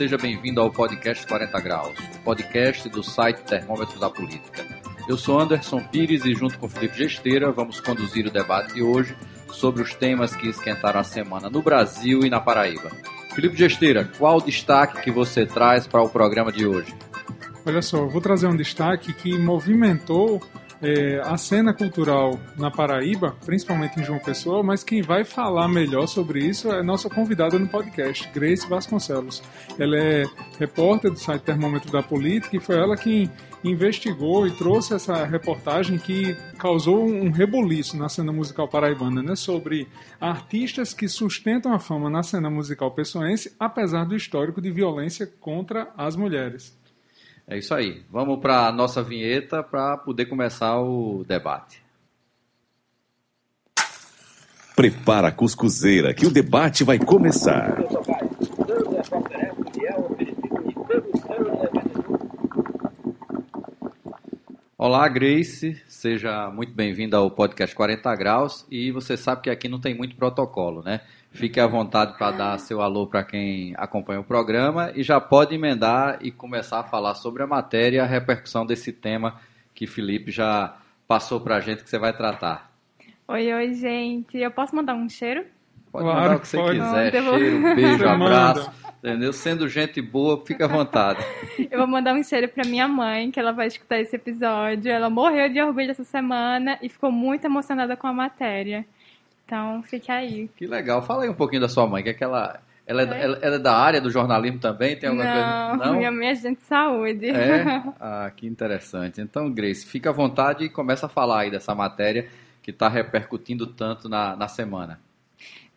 Seja bem-vindo ao podcast 40 Graus, o podcast do site Termômetro da Política. Eu sou Anderson Pires e, junto com Felipe Gesteira, vamos conduzir o debate de hoje sobre os temas que esquentaram a semana no Brasil e na Paraíba. Felipe Gesteira, qual o destaque que você traz para o programa de hoje? Olha só, eu vou trazer um destaque que movimentou é, a cena cultural na Paraíba, principalmente em João Pessoa, mas quem vai falar melhor sobre isso é nossa convidada no podcast, Grace Vasconcelos. Ela é repórter do site Termômetro da Política e foi ela quem investigou e trouxe essa reportagem que causou um rebuliço na cena musical paraibana, né, sobre artistas que sustentam a fama na cena musical pessoense, apesar do histórico de violência contra as mulheres. É isso aí. Vamos para a nossa vinheta para poder começar o debate. Prepara a cuscuzeira que o debate vai começar. Olá, Grace. Seja muito bem-vinda ao podcast 40 Graus. E você sabe que aqui não tem muito protocolo, né? Fique à vontade para dar seu alô para quem acompanha o programa e já pode emendar e começar a falar sobre a matéria e a repercussão desse tema que Felipe já passou para a gente que você vai tratar. Oi, oi, gente. Eu posso mandar um cheiro? Pode claro, mandar o que você pode. quiser. Cheiro, beijo, abraço. Entendeu? Sendo gente boa, fica à vontade. Eu vou mandar um cheiro para minha mãe, que ela vai escutar esse episódio. Ela morreu de orgulho essa semana e ficou muito emocionada com a matéria. Então, fique aí. Que legal. Fala aí um pouquinho da sua mãe, que é aquela. Ela é, ela, ela é da área do jornalismo também? Tem alguma não, coisa? Não, minha mãe é agente de saúde. É? Ah, que interessante. Então, Grace, fica à vontade e começa a falar aí dessa matéria que está repercutindo tanto na, na semana.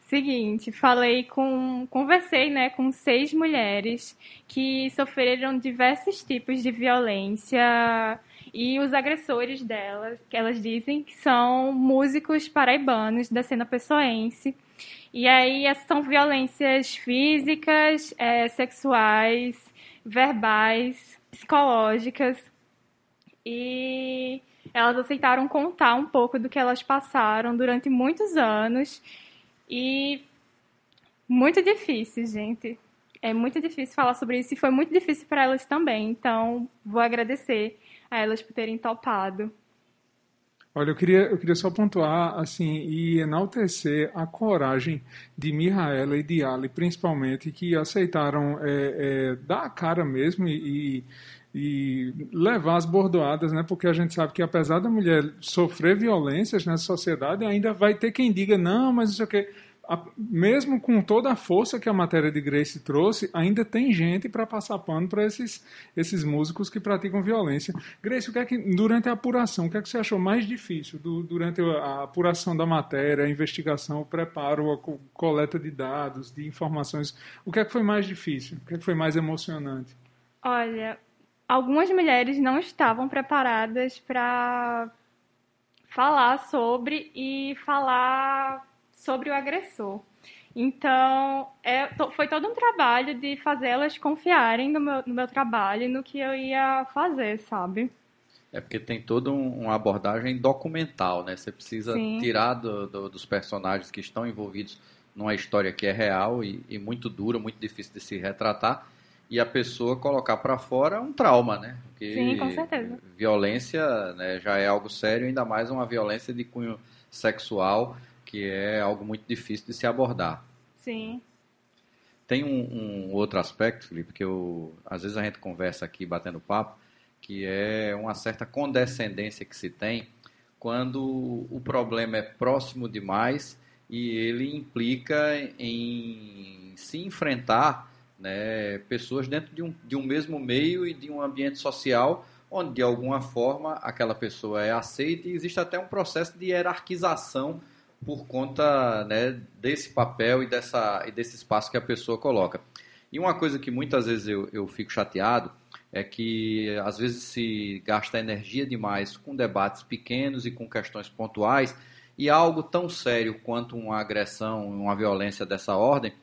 Seguinte, falei com, conversei, né, com seis mulheres que sofreram diversos tipos de violência e os agressores delas, que elas dizem que são músicos paraibanos da cena pessoense. E aí são violências físicas, é, sexuais, verbais, psicológicas. E elas aceitaram contar um pouco do que elas passaram durante muitos anos. E muito difícil, gente. É muito difícil falar sobre isso e foi muito difícil para elas também. Então, vou agradecer a elas por terem topado. Olha, eu queria, eu queria só pontuar assim e enaltecer a coragem de Mihaela e de Ali, principalmente, que aceitaram é, é, dar a cara mesmo e, e levar as bordoadas, né? Porque a gente sabe que apesar da mulher sofrer violências nessa sociedade, ainda vai ter quem diga não, mas isso aqui a, mesmo com toda a força que a matéria de Grace trouxe, ainda tem gente para passar pano para esses, esses músicos que praticam violência. Grace, o que é que, durante a apuração, o que é que você achou mais difícil do, durante a apuração da matéria, a investigação, o preparo, a coleta de dados, de informações? O que é que foi mais difícil? O que é que foi mais emocionante? Olha, algumas mulheres não estavam preparadas para falar sobre e falar sobre o agressor. Então, é, foi todo um trabalho de fazê-las confiarem no meu, no meu trabalho e no que eu ia fazer, sabe? É porque tem toda um, uma abordagem documental, né? Você precisa Sim. tirar do, do, dos personagens que estão envolvidos numa história que é real e, e, muito dura, muito difícil de se retratar, e a pessoa colocar para fora um trauma, né? Porque Sim, com certeza. Violência né, já é algo sério, ainda mais uma violência de cunho sexual que é algo muito difícil de se abordar. Sim. Tem um, um, outro aspecto, Felipe, que eu, às vezes a gente conversa aqui batendo papo, que é uma certa condescendência que se tem quando o problema é próximo demais e ele implica em se enfrentar né, pessoas dentro de um, de um mesmo meio e de um ambiente social onde, de alguma forma, aquela pessoa é aceita e existe até um processo de hierarquização por conta né, desse papel e, dessa, e desse espaço que a pessoa coloca. E uma coisa que muitas vezes eu, eu fico chateado é que às vezes se gasta energia demais com debates pequenos e com questões pontuais e algo tão sério quanto uma agressão, uma violência dessa ordem,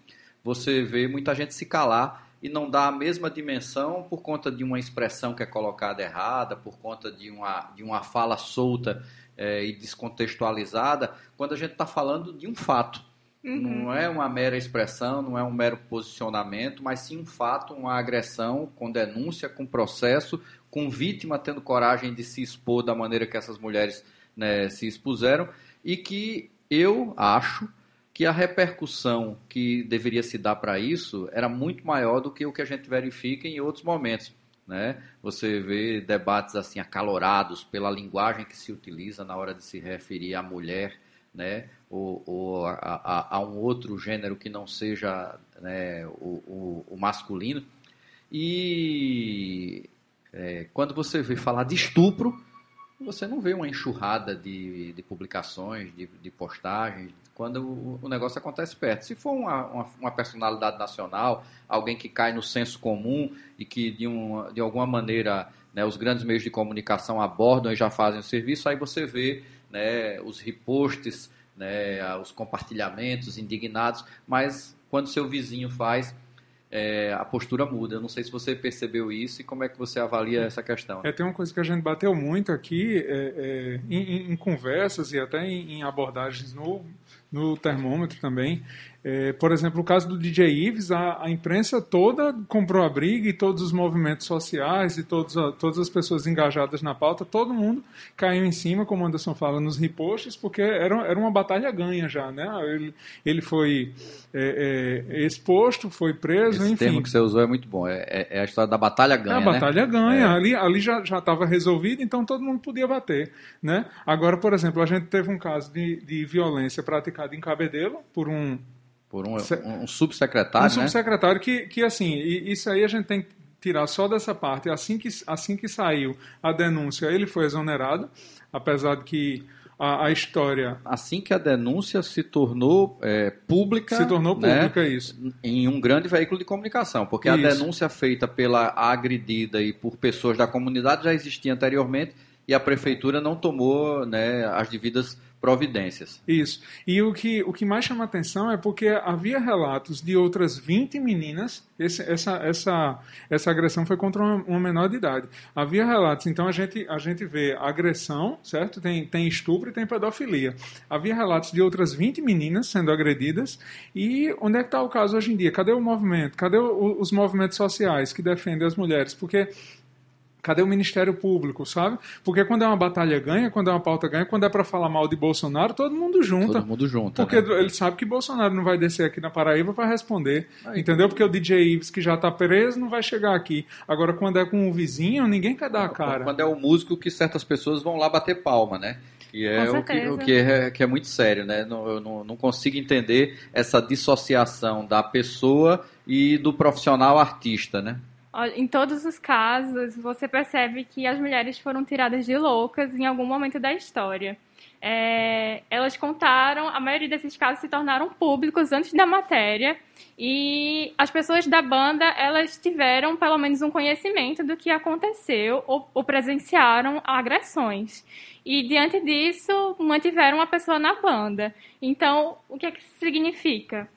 você vê muita gente se calar e não dá a mesma dimensão por conta de uma expressão que é colocada errada, por conta de uma, de uma fala solta é, e descontextualizada quando a gente está falando de um fato. Uhum. Não é uma mera expressão, não é um mero posicionamento, mas sim um fato, uma agressão com denúncia, com processo, com vítima tendo coragem de se expor da maneira que essas mulheres né, se expuseram e que eu acho que a repercussão que deveria se dar para isso era muito maior do que o que a gente verifica em outros momentos. Né? Você vê debates assim acalorados pela linguagem que se utiliza na hora de se referir à mulher, né? ou, ou a, a, a, um outro gênero que não seja né, o, o, o, masculino. E é, quando você vê falar de estupro, você não vê uma enxurrada de, de publicações, de, de postagens, quando o, o, negócio acontece perto. Se for uma, uma, uma, personalidade nacional, alguém que cai no senso comum e que de, uma, de alguma maneira né, os grandes meios de comunicação abordam e já fazem o serviço, aí você vê né, os reposts, né, os compartilhamentos indignados, mas quando seu vizinho faz, é, a postura muda. Eu não sei se você percebeu isso e como é que você avalia essa questão. É, tem uma coisa que a gente bateu muito aqui é, é, em, em, conversas e até em, em abordagens no, no termômetro também, é, por exemplo, o caso do DJ Ives, a, a, imprensa toda comprou a briga e todos os movimentos sociais e todos, a, todas as pessoas engajadas na pauta, todo mundo caiu em cima, como Anderson fala, nos repostes, porque era, era uma batalha ganha já, né? Ele, ele foi é, é, exposto, foi preso, Esse enfim. termo que você usou é muito bom, é, é, é a história da batalha ganha, É a batalha né? ganha, ali, ali já estava resolvido, então todo mundo podia bater, né? Agora, por exemplo, a gente teve um caso de, de violência praticada em Cabedelo por um por um, um, subsecretário, Um subsecretário né? que, que, assim, isso aí a gente tem que tirar só dessa parte. Assim que, assim que saiu a denúncia, ele foi exonerado, apesar de que a, a história... Assim que a denúncia se tornou é, pública... Se tornou né, pública, isso. Em um grande veículo de comunicação, porque isso. a denúncia feita pela agredida e por pessoas da comunidade já existia anteriormente e a prefeitura não tomou né, as devidas providências. Isso. E o que, o que mais chama atenção é porque havia relatos de outras 20 meninas, esse, essa, essa, essa agressão foi contra uma, uma, menor de idade. Havia relatos, então a gente, a gente vê agressão, certo? Tem, tem estupro e tem pedofilia. Havia relatos de outras 20 meninas sendo agredidas. E onde é que está o caso hoje em dia? Cadê o movimento? Cadê o, os movimentos sociais que defendem as mulheres? Porque Cadê o Ministério Público, sabe? Porque quando é uma batalha ganha, quando é uma pauta ganha, quando é para falar mal de Bolsonaro, todo mundo junta. Todo mundo junta. Porque né? ele sabe que Bolsonaro não vai descer aqui na Paraíba para responder. Aí, entendeu? Porque o DJ Ives, que já está preso, não vai chegar aqui. Agora, quando é com o vizinho, ninguém quer dar a cara. Quando é o músico que certas pessoas vão lá bater palma, né? Que é o que, o que, é, que é muito sério, né? Não, eu não, não consigo entender essa dissociação da pessoa e do profissional artista, né? Em todos os casos, você percebe que as mulheres foram tiradas de loucas em algum momento da história. É, elas contaram, a maioria desses casos se tornaram públicos antes da matéria e as pessoas da banda elas tiveram pelo menos um conhecimento do que aconteceu ou, ou presenciaram agressões e diante disso mantiveram a pessoa na banda. Então, o que, é que significa?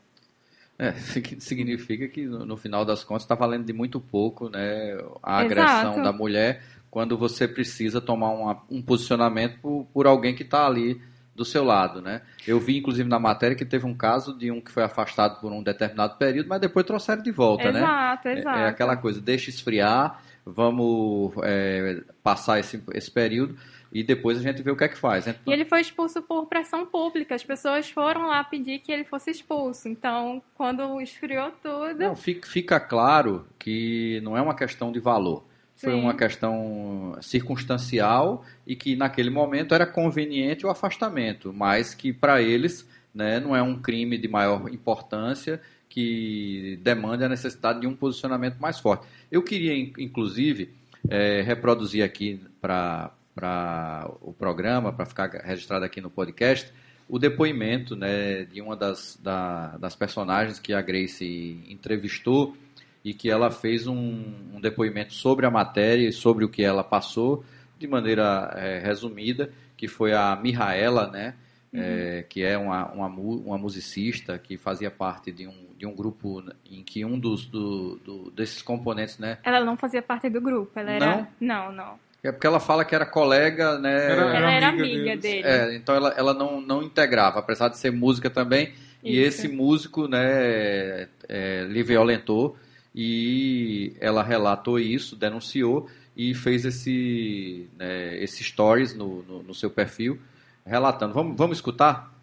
É, significa que no final das contas está valendo de muito pouco né, a agressão Exato. da mulher quando você precisa tomar uma, um posicionamento por, por alguém que está ali do seu lado, né? Eu vi, inclusive, na matéria que teve um caso de um que foi afastado por um determinado período, mas depois trouxeram de volta, exato, né? Exato, exato. É, é, aquela coisa, deixa esfriar, vamos é, passar esse, esse período e depois a gente vê o que é que faz. Né? E ele foi expulso por pressão pública. As pessoas foram lá pedir que ele fosse expulso. Então, quando esfriou tudo. Não, fica, claro que não é uma questão de valor. Sim. Foi uma questão circunstancial e que naquele momento era conveniente o afastamento, mas que para eles né, não é um crime de maior importância que demande a necessidade de um posicionamento mais forte. Eu queria, inclusive, é, reproduzir aqui para para o programa, para ficar registrado aqui no podcast, o depoimento né, de uma das, da, das personagens que a Grace entrevistou e que ela fez um, um, depoimento sobre a matéria e sobre o que ela passou, de maneira é, resumida, que foi a Mihaela, né, uhum. é, que é uma, uma, uma, musicista que fazia parte de um, de um grupo em que um dos do, do, desses componentes... Né, ela não fazia parte do grupo, ela era... Não, não. não. É porque ela fala que era colega, né? Era, ela era amiga, dele. É, então ela, ela não, não integrava, apesar de ser música também, E Isso. esse músico, né, é, lhe violentou e ela relatou isso, denunciou e fez esse, né, esse stories no, no, no seu perfil relatando. Vamos, vamos escutar?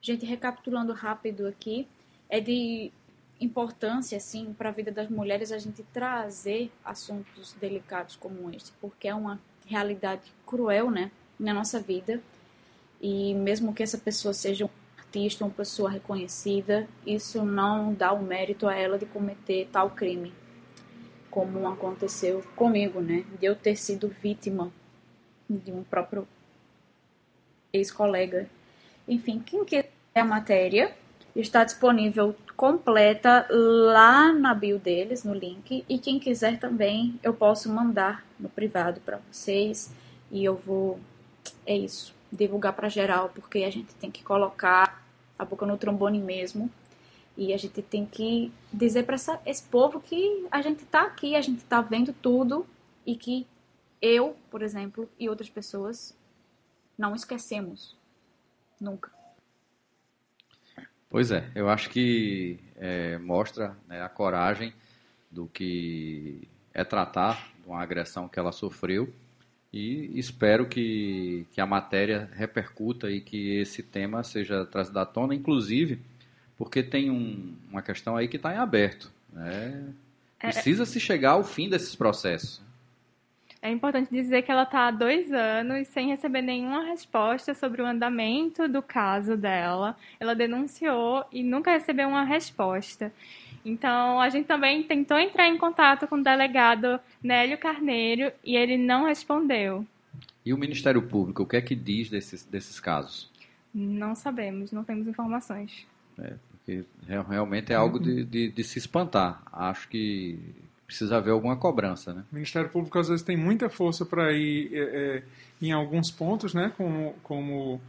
Gente, recapitulando rápido aqui, é de importância, assim, para a vida das mulheres a gente trazer assuntos delicados como este, porque é uma realidade cruel, né, na nossa vida. E mesmo que essa pessoa seja um artista, uma pessoa reconhecida, isso não dá o mérito a ela de cometer tal crime, como aconteceu comigo, né, de eu ter sido vítima de um próprio ex-colega. Enfim, quem quer a matéria está disponível completa lá na bio deles, no link. E quem quiser também, eu posso mandar no privado para vocês. E eu vou, é isso, divulgar para geral, porque a gente tem que colocar a boca no trombone mesmo. E a gente tem que dizer para esse povo que a gente tá aqui, a gente tá vendo tudo e que eu, por exemplo, e outras pessoas não esquecemos nunca. Pois é, eu acho que é, mostra né, a coragem do que é tratar de uma agressão que ela sofreu e espero que, que a matéria repercuta e que esse tema seja trazido à tona, inclusive porque tem um, uma questão aí que está em aberto. Né? Precisa se chegar ao fim desses processos. É importante dizer que ela está há dois anos sem receber nenhuma resposta sobre o andamento do caso dela. Ela denunciou e nunca recebeu uma resposta. Então, a gente também tentou entrar em contato com o delegado Nélio Carneiro e ele não respondeu. E o Ministério Público, o que é que diz desses, desses casos? Não sabemos, não temos informações. É, porque realmente é algo de, de, de se espantar. Acho que precisa haver alguma cobrança, né? O Ministério Público às vezes tem muita força para ir é, é, em alguns pontos, né, como, como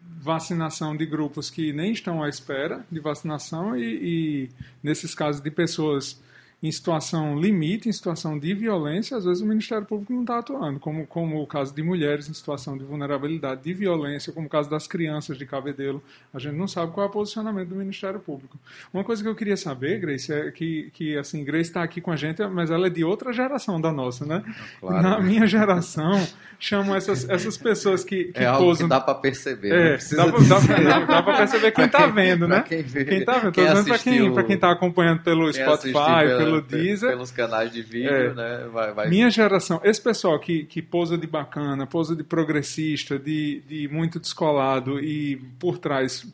vacinação de grupos que nem estão à espera de vacinação e, e nesses casos de pessoas em situação limite, em situação de violência, às vezes o Ministério Público não está atuando, como, como o caso de mulheres em situação de vulnerabilidade, de violência, como o caso das crianças de cabedelo. A gente não sabe qual é o posicionamento do Ministério Público. Uma coisa que eu queria saber, Grace, é que, que assim, Grace está aqui com a gente, mas ela é de outra geração da nossa, né? Claro. Na minha geração, chamam essas, essas pessoas que, que é algo posam... que dá para perceber. É, precisa dá, para perceber quem está vendo, né? Quem, vê, Quem tá vendo? Quem dizendo pra quem, assistiu- pra quem tá acompanhando pelo Spotify, assistiu pelo pe- Deezer. Pelos canais de vídeo, É. né? Vai, vai Minha geração, esse pessoal que, que posa de bacana, posa de progressista, de, de muito descolado e por trás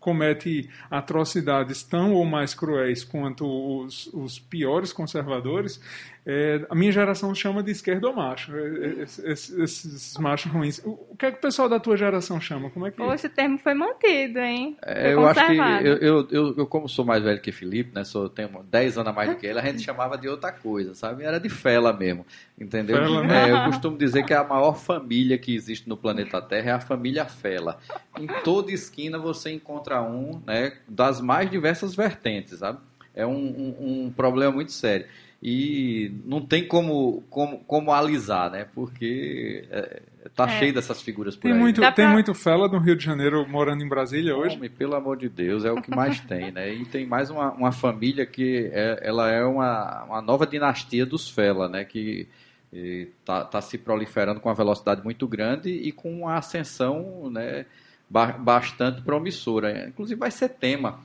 comete atrocidades tão ou mais cruéis quanto os, os piores conservadores, é, a minha geração chama de esquerdomacho, é, é, esses, esses machos ruins. O, que é que o pessoal da tua geração chama? Como é que... Poxa, o termo foi mantido, hein? Foi É, eu acho que, conservado. eu, eu, eu, eu, como sou mais velho que Felipe, né, sou, tenho 10 anos a mais do que ele, a gente chamava de outra coisa, sabe? Era de fela mesmo, entendeu? Fela, né? É, eu costumo dizer que a maior família que existe no planeta Terra é a família Fela. Em toda esquina você encontra um, né, das mais diversas vertentes, sabe? É um, um, um problema muito sério. E não tem como, como, como alisar, né? Porque é, tá É. cheio dessas figuras por Tem aí. muito, Dá tem pra- muito fela no Rio de Janeiro morando em Brasília hoje? Homem, pelo amor de Deus, é o que mais tem, né? E tem mais uma, uma família que é, ela é uma, uma nova dinastia dos Fela, né? Que está tá se proliferando com uma velocidade muito grande e com uma ascensão né, ba- bastante promissora. Inclusive vai ser tema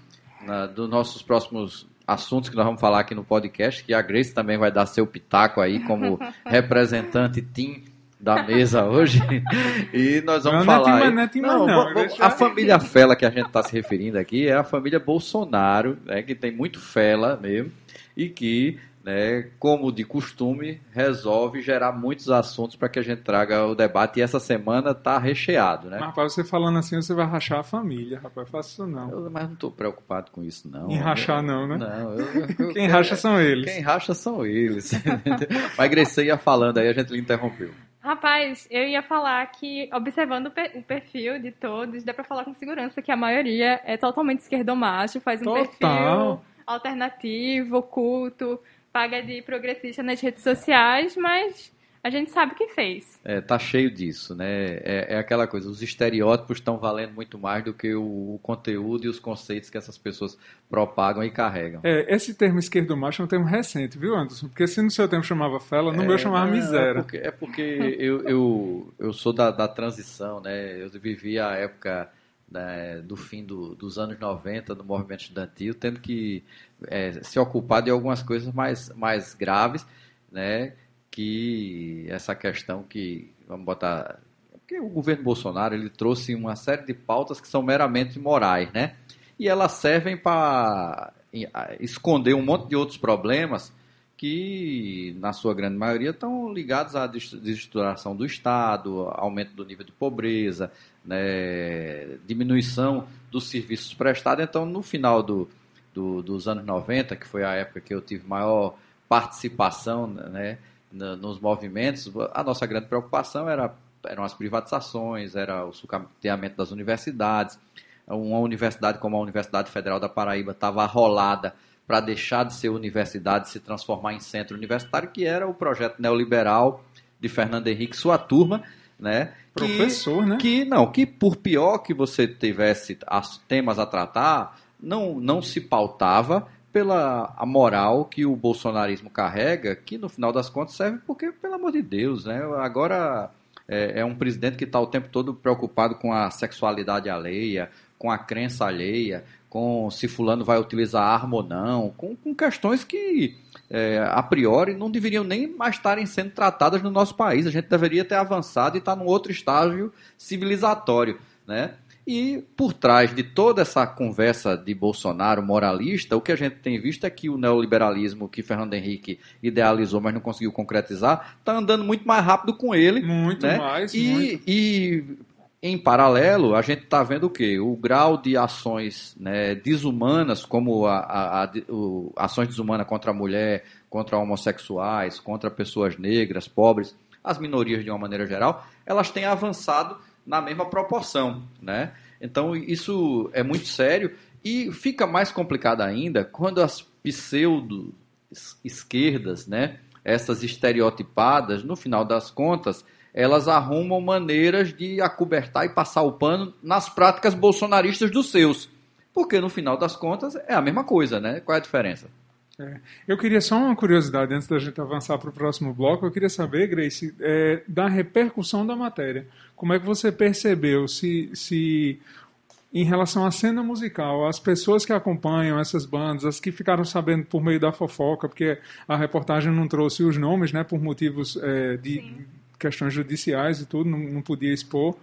na, dos nossos próximos assuntos que nós vamos falar aqui no podcast, que a Grace também vai dar seu pitaco aí como representante team da mesa hoje. E nós vamos Não, não é falar. Aí- Mané, Tim Não, va- não, deixa- a família Fela que a gente está se referindo aqui é a família Bolsonaro, né, que tem muito Fela mesmo, e que, né, como de costume, resolve gerar muitos assuntos para que a gente traga o debate. E essa semana está recheado, né? Mas, rapaz, você falando assim, você vai rachar a família, rapaz. Faça isso não. Eu- mas não estou preocupado com isso, não. Em rachar não, né? Não, eu- eu- Quem racha são eles. Quem racha são eles. Mas Grace ia falando aí, a gente lhe interrompeu. Rapaz, eu ia falar que, observando o per- o perfil de todos, dá pra falar com segurança que a maioria é totalmente esquerdomacho, faz um Total. perfil alternativo, oculto, paga de progressista nas redes sociais, mas a gente sabe o que fez. É, tá cheio disso, né? É, é aquela coisa, os estereótipos estão valendo muito mais do que o, o, conteúdo e os conceitos que essas pessoas propagam e carregam. É, esse termo esquerdo macho é um termo recente, viu, Anderson? Porque se no seu tempo chamava fela, no é, meu chamava não, miséria. É porque, é porque eu, eu, eu sou da, da transição, né? Eu vivi a época né, do fim do, dos anos 90 do movimento estudantil, tendo que é, se ocupar de algumas coisas mais, mais graves, né? que essa questão que, vamos botar, porque o governo Bolsonaro ele trouxe uma série de pautas que são meramente morais, né? E elas servem para esconder um monte de outros problemas que, na sua grande maioria, estão ligados à desestruturação do Estado, aumento do nível de pobreza, né, diminuição dos serviços prestados. Então, no final do, do, dos anos 90, que foi a época que eu tive maior participação né, nos movimentos, a nossa grande preocupação era, eram as privatizações, era o sucateamento das universidades. Uma universidade como a Universidade Federal da Paraíba estava arrolada para deixar de ser universidade e se transformar em centro universitário, que era o projeto neoliberal de Fernando Henrique e sua turma, né? Professor, que, né? Que não, que por pior que você tivesse as temas a tratar, não, não se pautava pela a moral que o bolsonarismo carrega, que no final das contas serve porque, pelo amor de Deus, né? Agora é, é um presidente que está o tempo todo preocupado com a sexualidade alheia, com a crença alheia, com se fulano vai utilizar arma ou não, com, com questões que é, a priori não deveriam nem mais estarem sendo tratadas no nosso país. A gente deveria ter avançado e estar tá num outro estágio civilizatório, né? E por trás de toda essa conversa de Bolsonaro moralista, o que a gente tem visto é que o neoliberalismo que Fernando Henrique idealizou, mas não conseguiu concretizar, está andando muito mais rápido com ele. Muito né? mais. E, muito. e em paralelo, a gente está vendo o quê? O grau de ações né, desumanas, como a, a, a o, ações desumanas contra a mulher, contra homossexuais, contra pessoas negras, pobres, as minorias de uma maneira geral, elas têm avançado na mesma proporção, né? Então isso é muito sério e fica mais complicado ainda quando as pseudo esquerdas, né, essas estereotipadas, no final das contas, elas arrumam maneiras de acobertar e passar o pano nas práticas bolsonaristas dos seus. Porque no final das contas é a mesma coisa, né? Qual é a diferença? É. Eu queria só uma curiosidade antes da gente avançar para o próximo bloco. Eu queria saber, Grace, é, da repercussão da matéria. Como é que você percebeu se, se em relação à cena musical, as pessoas que acompanham essas bandas, as que ficaram sabendo por meio da fofoca, porque a reportagem não trouxe os nomes, né, por motivos é, de Sim. Questões judiciais e tudo, não, não podia expor.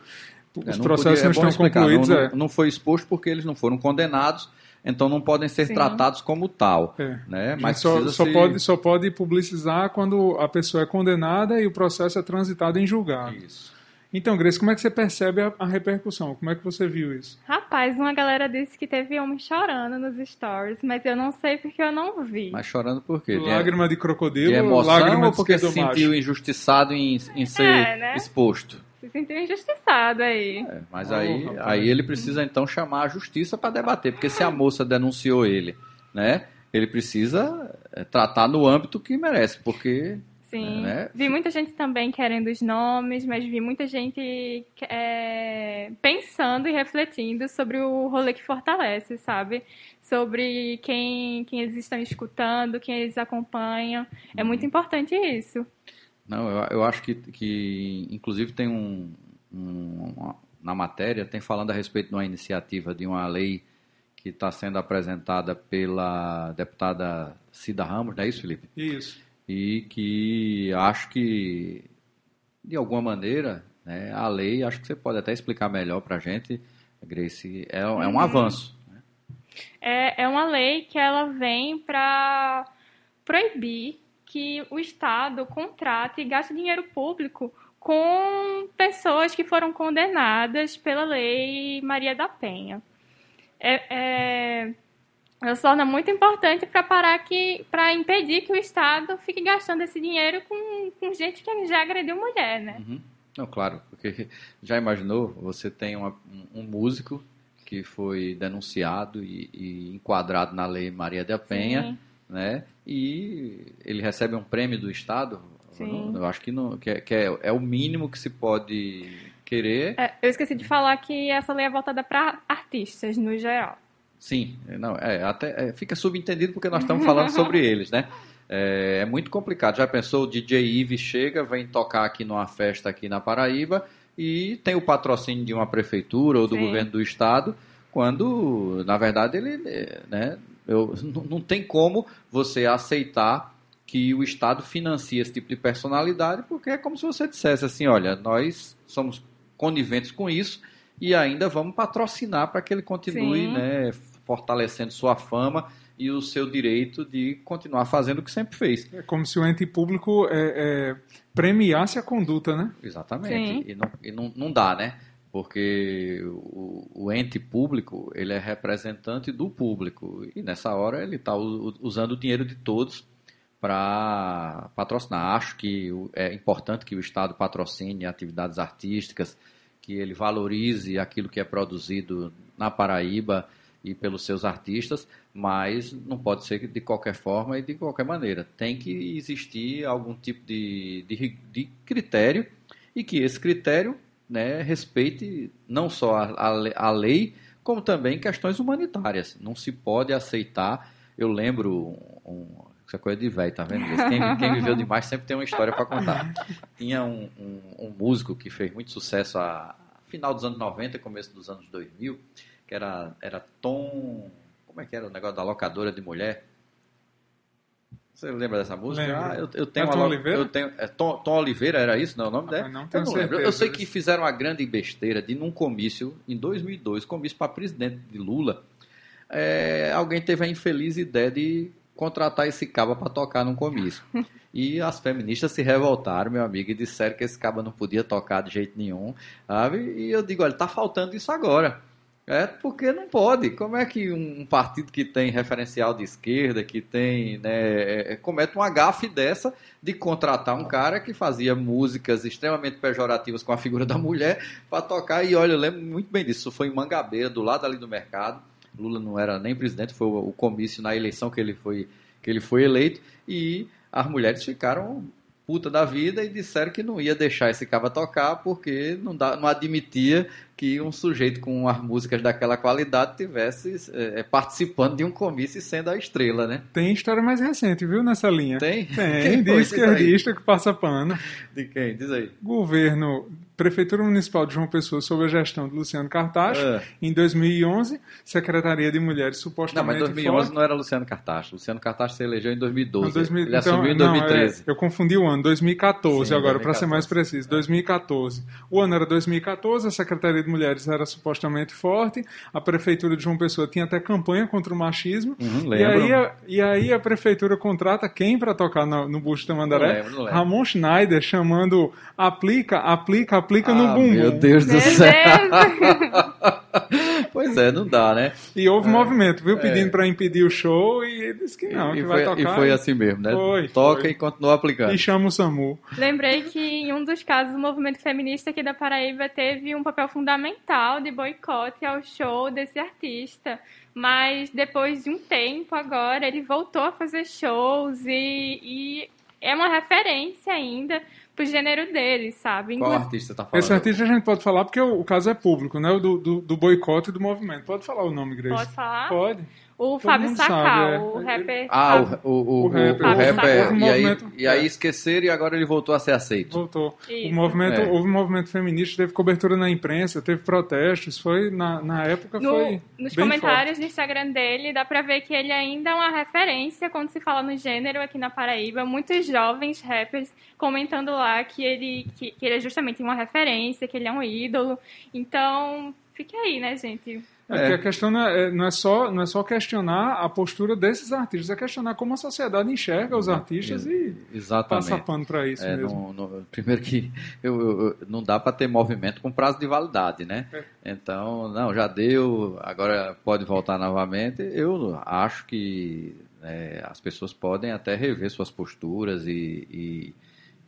Os é, processos podia, é não estão concluídos. Não, não, não foi exposto porque eles não foram condenados então não podem ser Sim. tratados como tal. É. Né? Mas só, só se... pode, só pode publicizar quando a pessoa é condenada e o processo é transitado em julgado. Isso. Então, Grace, como é que você percebe a, a, repercussão? Como é que você viu isso? Rapaz, uma galera disse que teve homem chorando nos stories, mas eu não sei porque eu não vi. Mas chorando por quê? Lágrima de crocodilo? De emoção lágrima ou porque se sentiu injustiçado em, em ser é, né? exposto? se sentiu injustiçado aí. É, mas aí, aí ele precisa então chamar a justiça para debater, porque se a moça denunciou ele, né, ele precisa é, tratar no âmbito que merece, porque Sim. Né? Vi muita gente também querendo os nomes, mas vi muita gente é, pensando e refletindo sobre o rolê que fortalece, sabe? Sobre quem, quem eles estão escutando, quem eles acompanham. É muito uhum. importante isso. Não, eu, eu acho que, que inclusive tem um, um, na matéria tem falando a respeito de uma iniciativa de uma lei que está sendo apresentada pela deputada Cida Ramos, não é isso, Felipe? Isso. E que acho que de alguma maneira, né, a lei, acho que você pode até explicar melhor para a gente, Grace, é, é um uhum. avanço. Né? É, é uma lei que ela vem para proibir que o Estado contrate e gaste dinheiro público com pessoas que foram condenadas pela lei Maria da Penha. É, é, ela se torna muito importante para parar que, para impedir que o Estado fique gastando esse dinheiro com, com gente que já agrediu mulher, né? Uhum. Não, claro, porque já imaginou, você tem uma, um músico que foi denunciado e, e, enquadrado na lei Maria da Penha, Sim né? E ele recebe um prêmio do Estado, Sim. Eu acho que, não, que, é, que é, é o mínimo que se pode querer. É, eu esqueci de falar que essa lei é voltada para artistas no geral. Sim, não, é, até é, fica subentendido porque nós estamos falando sobre eles, né? É, é muito complicado. Já pensou, o DJ Ives chega, vem tocar aqui numa festa aqui na Paraíba e tem o patrocínio de uma prefeitura ou do Sim. governo do estado, quando, na verdade, ele, né, eu, não não tem como você aceitar que o Estado financia esse tipo de personalidade, porque é como se você dissesse assim, olha, nós somos coniventes com isso e ainda vamos patrocinar para que ele continue né, fortalecendo sua fama e o seu direito de continuar fazendo o que sempre fez. É como se o ente público é, é, premiasse a conduta, né? Exatamente. Sim. E, não, e não, não dá, né? Porque o, o ente público, ele é representante do público. E nessa hora ele está usando o dinheiro de todos para patrocinar. Acho que é importante que o Estado patrocine atividades artísticas, que ele valorize aquilo que é produzido na Paraíba e pelos seus artistas, mas não pode ser de qualquer forma e de qualquer maneira. Tem que existir algum tipo de, de, de critério e que esse critério né, respeite não só a, a a lei, como também questões humanitárias. Não se pode aceitar. Eu lembro, um- isso é coisa de velho, tá vendo? Quem, quem viveu demais sempre tem uma história para contar. Tinha um, um- um músico que fez muito sucesso a final dos anos 90, começo dos anos 2000, que era, era Tom. Como é que era o negócio da locadora de mulher? Você lembra dessa música? Lembro. Ah, eu, eu tenho É uma Tom lo- Oliveira? Eu tenho, é Tom, Tom Oliveira, era isso? Não, o nome Ah, dela? não eu não lembro. Eu sei que fizeram uma grande besteira de, num comício, em 2002, comício para presidente de Lula, é, alguém teve a infeliz ideia de contratar esse caba para tocar num comício. E as feministas se revoltaram, meu amigo, e disseram que esse caba não podia tocar de jeito nenhum, sabe? E eu digo, olha, tá faltando isso agora. É porque não pode. Como é que um partido que tem referencial de esquerda, que tem, né, é, é, comete uma gafe dessa de contratar um cara que fazia músicas extremamente pejorativas com a figura da mulher para tocar? E olha, eu lembro muito bem disso. Isso foi em Mangabeira, do lado ali do mercado. Lula não era nem presidente, foi o, comício na eleição que ele foi que ele foi eleito e as mulheres ficaram puta da vida e disseram que não ia deixar esse caba tocar porque não, dá, não admitia que um sujeito com as músicas daquela qualidade tivesse é, participando de um comício e sendo a estrela, né? Tem história mais recente, viu, nessa linha? Tem? Tem, Quem de esquerdista que passa pano. De quem? Diz aí. Governo, Prefeitura Municipal de João Pessoa, sob a gestão de Luciano Cartacho. Ah. Em 2011, Secretaria de Mulheres Não, supostamente mas 2011 forte. não era Luciano Cartacho. Luciano Cartacho se elegeu em 2012. Não, 2000 Ele então, assumiu em não, 2013. é, eu confundi o ano, 2014 Sim, agora, para ser 2014. mais preciso. 2014. O ano era 2014, a Secretaria de Mulheres era supostamente forte, a Prefeitura de João Pessoa tinha até campanha contra o machismo. Uhum, e, aí a, e aí a Prefeitura contrata quem para tocar no, no Busto da Mandaré? Não lembro, não lembro. Ramon Schneider, chamando aplica, aplica, aplica no Ah, bumbum. Meu Deus do céu. Pois é, não dá, né? E houve movimento, viu? Pedindo É. para impedir o show e ele disse que não, e, que foi, vai tocar. e foi assim mesmo, né? Foi, Toca foi. e continua aplicando. E chama o SAMU. Lembrei que em um dos casos o movimento feminista aqui da Paraíba teve um papel fundamental de boicote ao show desse artista. Mas depois de um tempo agora, ele voltou a fazer shows e, e é uma referência ainda pro gênero dele, sabe? Qual Inclu- artista tá falando? Esse artista a gente pode falar porque o, o caso é público, né? O do, do, do boicote e do movimento. Pode falar o nome, Grace? Pode falar? Pode. O Todo Fábio sabe, é. o rapper. Ah, Fábio. o, o, o, rapper. o Houve rapper. E aí, e aí é. esqueceram e agora ele voltou a ser aceito. Voltou. O movimento, É. Houve um movimento feminista, teve cobertura na imprensa, teve protestos. Foi, na, na época, No- foi. nos bem comentários do Instagram dele, dá pra ver que ele ainda é uma referência quando se fala no gênero aqui na Paraíba. Muitos jovens rappers comentando lá que ele, que, que ele é justamente uma referência, que ele é um ídolo. Então, fique aí, né, gente? É, porque a questão não é, não, é só, não é só questionar a postura desses artistas, é questionar como a sociedade enxerga os artistas e Exatamente. passa pano para isso É, mesmo. não- não- primeiro que eu, eu- não dá para ter movimento com prazo de validade, né? É. Então, não, já deu, agora pode voltar novamente. Eu acho que né, as pessoas podem até rever suas posturas e, e-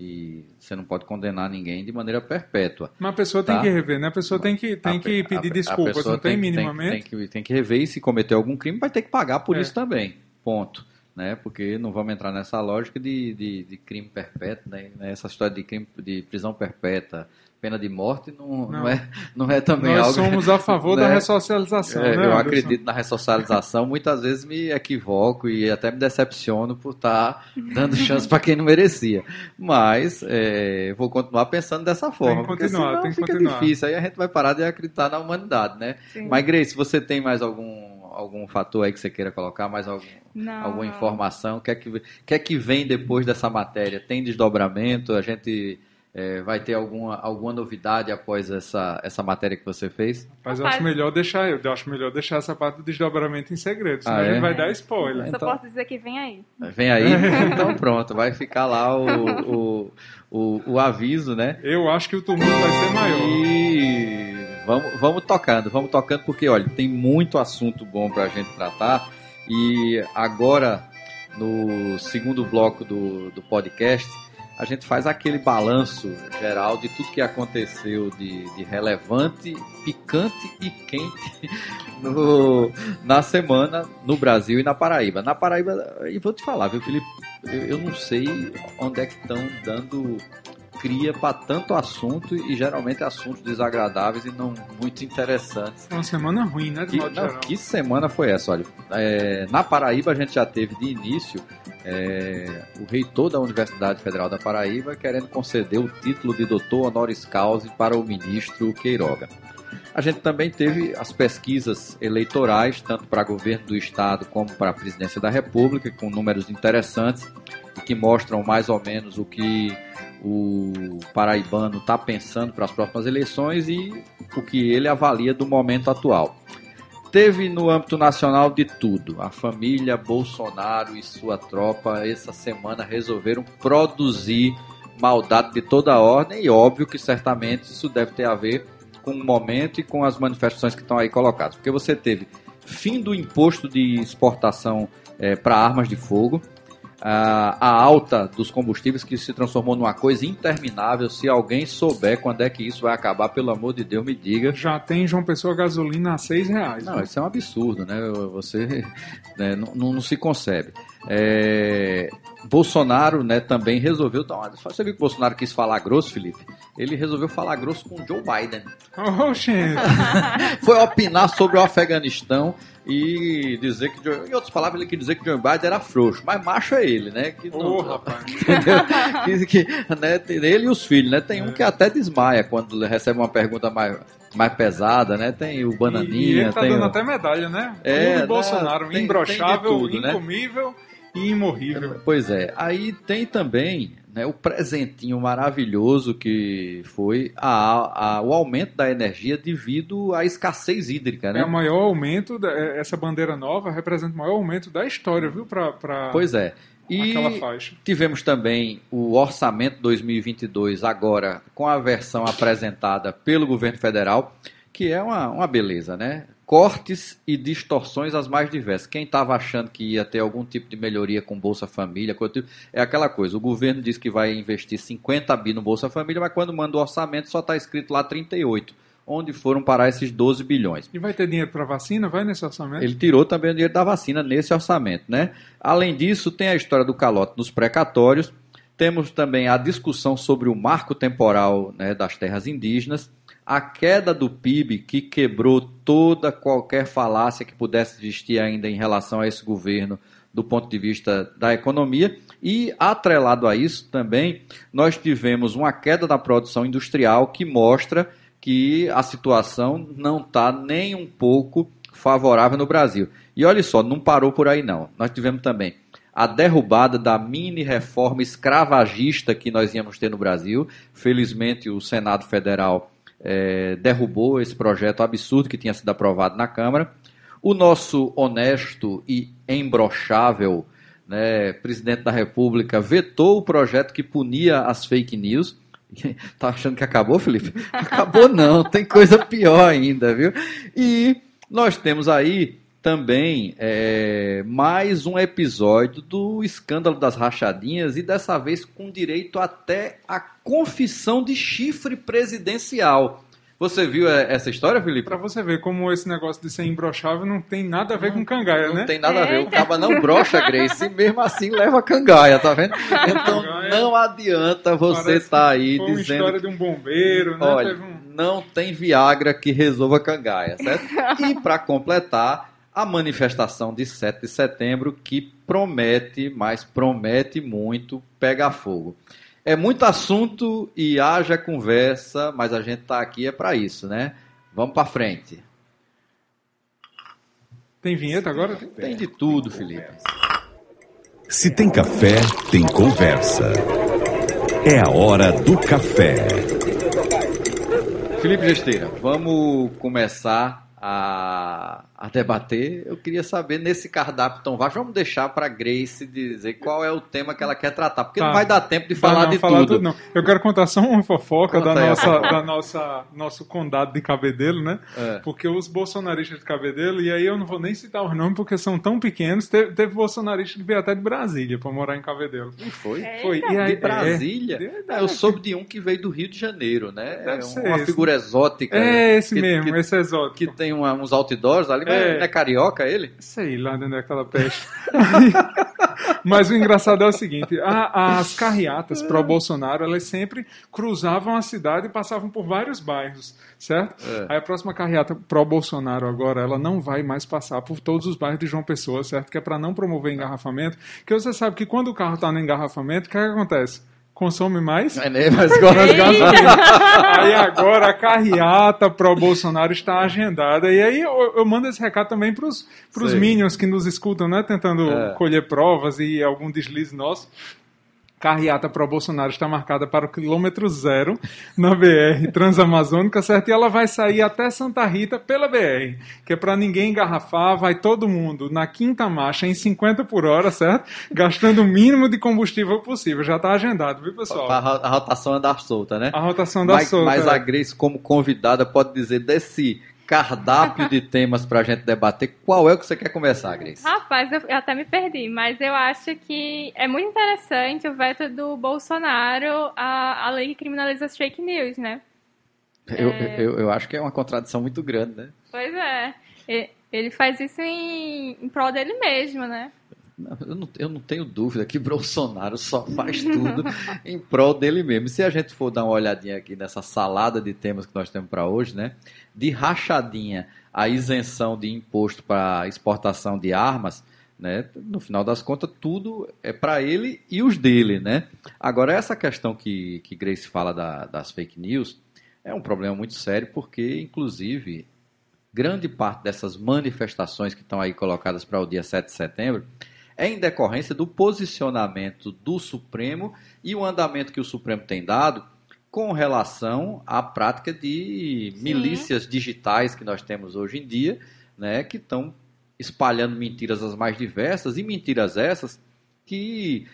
e você não pode condenar ninguém de maneira perpétua. Mas a pessoa tem Tá. que rever, né? A pessoa tem que, tem A que pe- pedir a- a desculpas, pessoa não tem, que- minimamente. Tem, que, tem que rever e se cometer algum crime vai ter que pagar por É. isso também. Ponto. né? Porque não vamos entrar nessa lógica de, de, de crime perpétuo, né? Essa história de crime de prisão perpétua, pena de morte não, não. não é, não é também Nós algo. somos a favor né? da ressocialização. É, né, eu Anderson? acredito na ressocialização, muitas vezes me equivoco e até me decepciono por estar dando chance para quem não merecia. Mas é, vou continuar pensando dessa forma. que porque continuar, senão tem que fica continuar. difícil. Aí a gente vai parar de acreditar na humanidade, né? Sim. Mas, Grace, você tem mais algum, algum fator aí que você queira colocar? Mais algum, Não, alguma informação? O que, é que, o que é que vem depois dessa matéria? Tem desdobramento? A gente é, vai ter alguma, alguma novidade após essa, essa matéria que você fez? Mas eu acho melhor deixar, eu acho melhor deixar essa parte do desdobramento em segredo, senão Ah, a gente é? vai dar spoiler. Só Então- posso dizer que vem aí. Vem aí? então pronto, vai ficar lá o, o, o, o aviso, né? Eu acho que o tumulto vai ser maior. E vamos, vamos tocando, vamos tocando, porque olha, tem muito assunto bom para a gente tratar. E agora, no segundo bloco do, do podcast, a gente faz aquele balanço geral de tudo que aconteceu de, de relevante, picante e quente no- na semana no Brasil e na Paraíba. Na Paraíba, e vou te falar, viu, Felipe? Eu, eu não sei onde é que estão dando cria para tanto assunto e geralmente assuntos desagradáveis e não muito interessantes. Foi uma semana ruim, né, de Que, não, que semana foi essa? Olha, é, na Paraíba a gente já teve de início é, o reitor da Universidade Federal da Paraíba querendo conceder o título de doutor honoris causa para o ministro Queiroga. A gente também teve as pesquisas eleitorais, tanto para governo do estado como para a presidência da República, com números interessantes que mostram mais ou menos o que o paraibano está pensando para as próximas eleições e o que ele avalia do momento atual. Teve no âmbito nacional de tudo. A família Bolsonaro e sua tropa essa semana resolveram produzir maldade de toda a ordem e óbvio que certamente isso deve ter a ver com o momento e com as manifestações que estão aí colocadas. Porque você teve fim do imposto de exportação para armas de fogo, a, a alta dos combustíveis que se transformou numa coisa interminável. Se alguém souber quando é que isso vai acabar, pelo amor de Deus, me diga. Já tem João Pessoa gasolina a seis reais. Não, isso é um absurdo, né? Você né, não, não- não se concebe. É, Bolsonaro, né, também resolveu uma. Você viu que o Bolsonaro quis falar grosso, Felipe? Ele resolveu falar grosso com o Joe Biden. Oh. Foi opinar sobre o Afeganistão e dizer que, Joe- em outras palavras, ele quis dizer que Joe Biden era frouxo, mas macho é ele, né? Que não- Ô, rapaz. Que, que, né, tem ele e os filhos, né? Tem um que até desmaia quando recebe uma pergunta mais, mais pesada, né? Tem o Bananinha, e ele tá tem dando o... até medalha, né? É, e né, Bolsonaro, tem- tem imbrochável, tudo, né? incomível e imorrível. Pois é, aí tem também né, o presentinho maravilhoso que foi a, a- o aumento da energia devido à escassez hídrica, É né? o maior aumento, da- é, essa bandeira nova representa o maior aumento da história, viu, pra, pra Pois é. E tivemos também o orçamento 2022 agora com a versão apresentada pelo governo federal, que é uma, uma beleza, né? Cortes e distorções as mais diversas. Quem estava achando que ia ter algum tipo de melhoria com Bolsa Família, tipo, é aquela coisa. O governo diz que vai investir 50 bi no Bolsa Família, mas quando manda o orçamento só está escrito lá 38. Onde foram parar esses 12 bilhões? E vai ter dinheiro pra vacina? Vai nesse orçamento? Ele tirou também o dinheiro da vacina nesse orçamento, né? Além disso, tem a história do calote nos precatórios. Temos também a discussão sobre o marco temporal né, das terras indígenas, a queda do PIB que quebrou toda qualquer falácia que pudesse existir ainda em relação a esse governo do ponto de vista da economia e atrelado a isso também nós tivemos uma queda da produção industrial que mostra que a situação não está nem um pouco favorável no Brasil. E olha só, não parou por aí não. Nós tivemos também a derrubada da mini reforma escravagista que nós íamos ter no Brasil. Felizmente o Senado Federal eh, derrubou esse projeto absurdo que tinha sido aprovado na Câmara. O nosso honesto e embrochável né, presidente da República vetou o projeto que punia as fake news. Tá achando que acabou, Felipe? Acabou não, tem coisa pior ainda, viu? E nós temos aí também é, mais um episódio do escândalo das rachadinhas e dessa vez com direito até à confissão de chifre presidencial. Você viu é, essa história, Felipe? Pra você ver como esse negócio de ser imbrochável não tem nada a ver com cangaia, Não né? tem nada a ver. O Eita. caba não brocha, Grace, e mesmo assim leva cangaia, tá vendo? Então Cangaia. não adianta você estar que aí Foi uma dizendo história de um bombeiro, né? Olha, Teve um- não tem Viagra que resolva cangaia, certo? e para completar, a manifestação de 7 de setembro que promete, mas promete muito pegar fogo. É muito assunto e haja conversa, mas a gente tá aqui é para isso, né? Vamos para frente. Tem vinheta agora? Tem de tudo, Felipe. Se tem café, tem conversa. É a hora do café. Felipe Gesteira, vamos começar a, a debater. Eu queria saber, nesse cardápio tão vasto, vamos deixar para Grace dizer qual é o tema que ela quer tratar, porque Tá. não vai dar tempo de Tá, falar não, de falar tudo. não. Eu quero contar só uma fofoca Conta da aí nossa, da nossa nosso condado de Cabedelo, né? É. Porque os bolsonaristas de Cabedelo, e aí eu não vou nem citar os nomes porque são tão pequenos, teve, teve bolsonarista que veio até de Brasília para morar em Cabedelo. E foi? É. Foi. Eita. E aí, De Brasília? é, eu soube de um que veio do Rio de Janeiro, né? Deve É ser uma esse. figura exótica. É esse que, mesmo, Que, esse exótico. que tem uma- uns outdoors ali, É. não é carioca ele? Sei lá de onde é aquela peste. Mas o engraçado é o seguinte: a- as carreatas pro Bolsonaro, elas sempre cruzavam a cidade e passavam por vários bairros, certo? É. Aí a próxima carreata pro Bolsonaro agora, ela não vai mais passar por todos os bairros de João Pessoa, certo? Que é para não promover engarrafamento. Que você sabe que quando o carro tá no engarrafamento, o que, é que acontece? Consome mais? É, né? Mas agora. Aí agora a carreata pro Bolsonaro está agendada. E aí eu, eu mando esse recado também pros, pros Sei. minions que nos escutam, né? Tentando É. colher provas e algum deslize nosso. Carreata pro Bolsonaro está marcada para o quilômetro zero na BR Transamazônica, certo? E ela vai sair até Santa Rita pela BR, que é para ninguém engarrafar, vai todo mundo na quinta marcha em 50 por hora, certo? Gastando o mínimo de combustível possível. Já está agendado, viu, pessoal? a ro- a rotação andar solta, né? A rotação da mas, solta. mas é. a Grace, como convidada, pode dizer desse cardápio de temas pra gente debater, qual é o que você quer começar, Grace? Rapaz, eu, eu até me perdi, mas eu acho que é muito interessante o veto do Bolsonaro à, à lei que criminaliza as fake news, né? Eu, É. eu, eu acho que é uma contradição muito grande, né? Pois é. Ele faz isso em, em prol dele mesmo, né? Eu, não, eu não tenho dúvida que Bolsonaro só faz tudo em prol dele mesmo. Se a gente for dar uma olhadinha aqui nessa salada de temas que nós temos para hoje, né? De rachadinha a isenção de imposto para exportação de armas, né? No final das contas, tudo é para ele e os dele, né? Agora, essa questão que, que Grace fala da- das fake news é um problema muito sério, porque, inclusive, grande parte dessas manifestações que estão aí colocadas para o dia 7 de setembro é em decorrência do posicionamento do Supremo e o andamento que o Supremo tem dado com relação à prática de Sim. milícias digitais que nós temos hoje em dia, né, que estão espalhando mentiras as mais diversas e mentiras essas que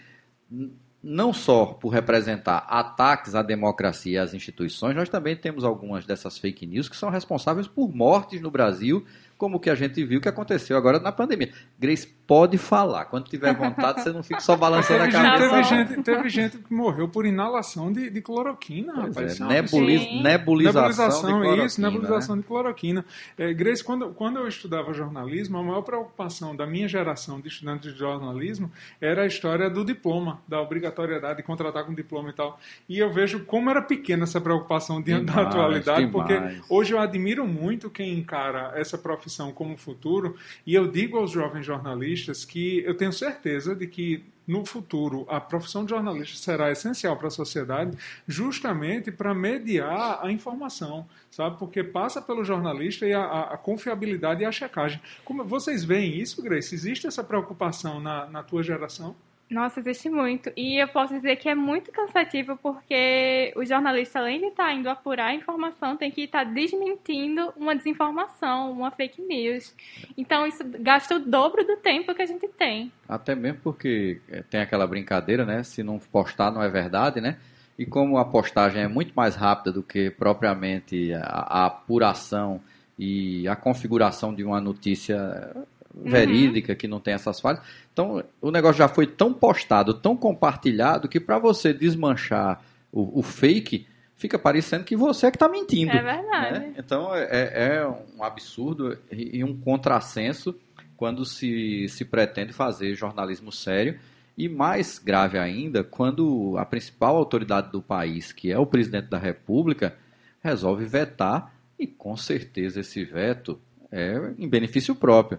não só por representar ataques à democracia e às instituições, nós também temos algumas dessas fake news que são responsáveis por mortes no Brasil, como o que a gente viu que aconteceu agora na pandemia. Grace, pode falar. Quando tiver vontade, você não fica só balançando a cabeça. teve, gente, teve gente que morreu por inalação de, de cloroquina, Pois rapaz. é, é nebuliz- Sim. nebulização, Nebulização, de cloroquina, isso, nebulização né? de cloroquina. É, Grace, quando, quando eu estudava jornalismo, a maior preocupação da minha geração de estudantes de jornalismo era a história do diploma, da obrigatoriedade de contratar com diploma e tal. E eu vejo como era pequena essa preocupação diante da Demais, atualidade, porque demais. hoje eu admiro muito quem encara essa profissão como futuro, e eu digo aos jovens jornalistas que eu tenho certeza de que no futuro a profissão de jornalista será essencial para a sociedade justamente para mediar a informação, sabe? Porque passa pelo jornalista e a, a- a confiabilidade e a checagem. Como vocês veem isso, Grace? Existe essa preocupação na, na tua geração? Nossa, existe muito. E eu posso dizer que é muito cansativo porque o jornalista, além de estar indo apurar a informação, tem que estar desmentindo uma desinformação, uma fake news. Então isso gasta o dobro do tempo que a gente tem. Até mesmo porque eh, tem aquela brincadeira, né? Se não postar, não é verdade, né? E como a postagem é muito mais rápida do que propriamente a, a apuração e a configuração de uma notícia verídica que não tem essas falhas, então o negócio já foi tão postado, tão compartilhado que para você desmanchar o, o fake fica parecendo que você é que está mentindo. É verdade. Né? Então é, é, um absurdo e um contrassenso quando se, se pretende fazer jornalismo sério. E mais grave ainda, quando a principal autoridade do país, que é o presidente da República, resolve vetar, e com certeza esse veto é em benefício próprio,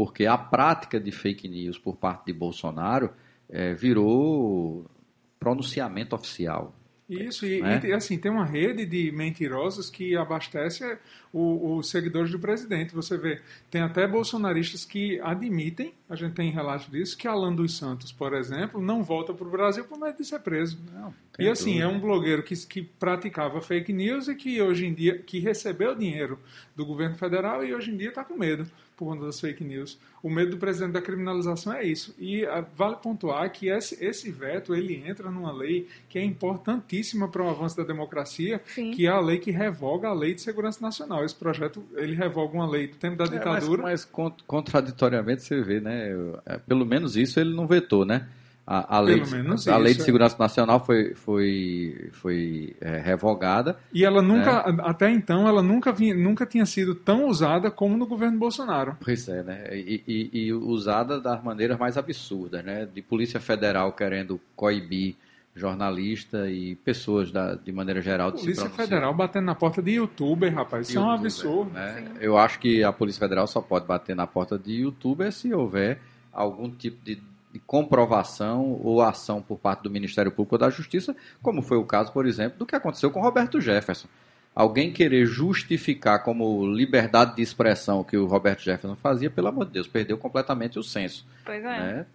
porque a prática de fake news por parte de Bolsonaro é, virou pronunciamento oficial. Isso, e, né? e, assim, tem uma rede de mentirosos que abastece os seguidores do presidente. Você vê, tem até bolsonaristas que admitem, a gente tem relato disso, que Alan dos Santos, por exemplo, não volta para o Brasil por medo de ser preso. Não, e assim, dúvida. é um blogueiro que, que praticava fake news e que hoje em dia, que recebeu dinheiro do governo federal e hoje em dia está com medo por conta das fake news. O medo do presidente da criminalização é isso. E uh, vale pontuar que esse, esse veto ele entra numa lei que é importantíssima para o avanço da democracia, Sim. que é a lei que revoga a lei de segurança nacional. Esse projeto ele revoga uma lei do tempo da ditadura. É, mas, mas, contraditoriamente você vê, né? É, pelo menos isso ele não vetou, né? A, a, lei, de, a lei de é. segurança nacional foi, foi, foi é, revogada. E ela nunca, né? até então, ela nunca, vinha, nunca tinha sido tão usada como no governo Bolsonaro. Pois é, né? E, e, e usada das maneiras mais absurdas, né? De Polícia Federal querendo coibir jornalista e pessoas da, de maneira geral. De Polícia Federal batendo na porta de youtuber, rapaz. Isso YouTuber, é um absurdo. Né? Eu acho que a Polícia Federal só pode bater na porta de youtuber se houver algum tipo de de comprovação ou ação por parte do Ministério Público ou da Justiça, como foi o caso, por exemplo, do que aconteceu com Roberto Jefferson. Alguém querer justificar como liberdade de expressão que o Roberto Jefferson fazia, pelo amor de Deus, perdeu completamente o senso. Pois é. Né?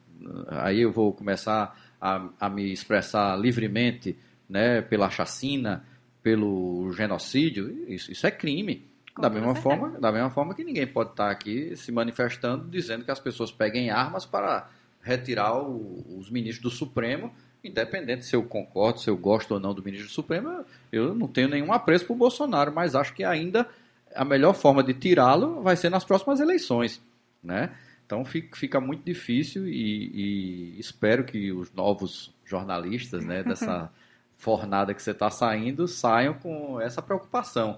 Aí eu vou começar a, a me expressar livremente né, pela chacina, pelo genocídio, isso, isso é crime. da mesma, forma, da mesma forma que ninguém pode estar aqui se manifestando dizendo que as pessoas peguem armas para retirar o, os ministros do Supremo, independente se eu concordo, se eu gosto ou não do ministro do Supremo, eu não tenho nenhum apreço por Bolsonaro, mas acho que ainda a melhor forma de tirá-lo vai ser nas próximas eleições, né? Então fica muito difícil e, e espero que os novos jornalistas, né, dessa fornada que você está saindo, saiam com essa preocupação,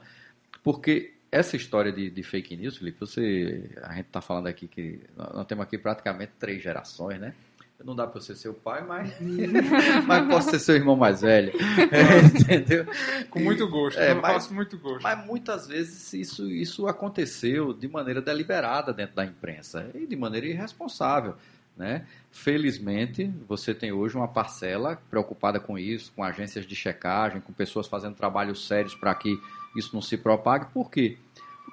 porque essa história de, de, fake news, Felipe, você, a gente está falando aqui que nós temos aqui praticamente três gerações, né? Não dá para você ser o pai, mas, mas posso ser seu irmão mais velho. É, entendeu? Com muito gosto, é, mas, faço muito gosto. Mas muitas vezes isso, isso aconteceu de maneira deliberada dentro da imprensa e de maneira irresponsável. Né? Felizmente, você tem hoje uma parcela preocupada com isso, com agências de checagem, com pessoas fazendo trabalhos sérios para que isso não se propague. Por quê?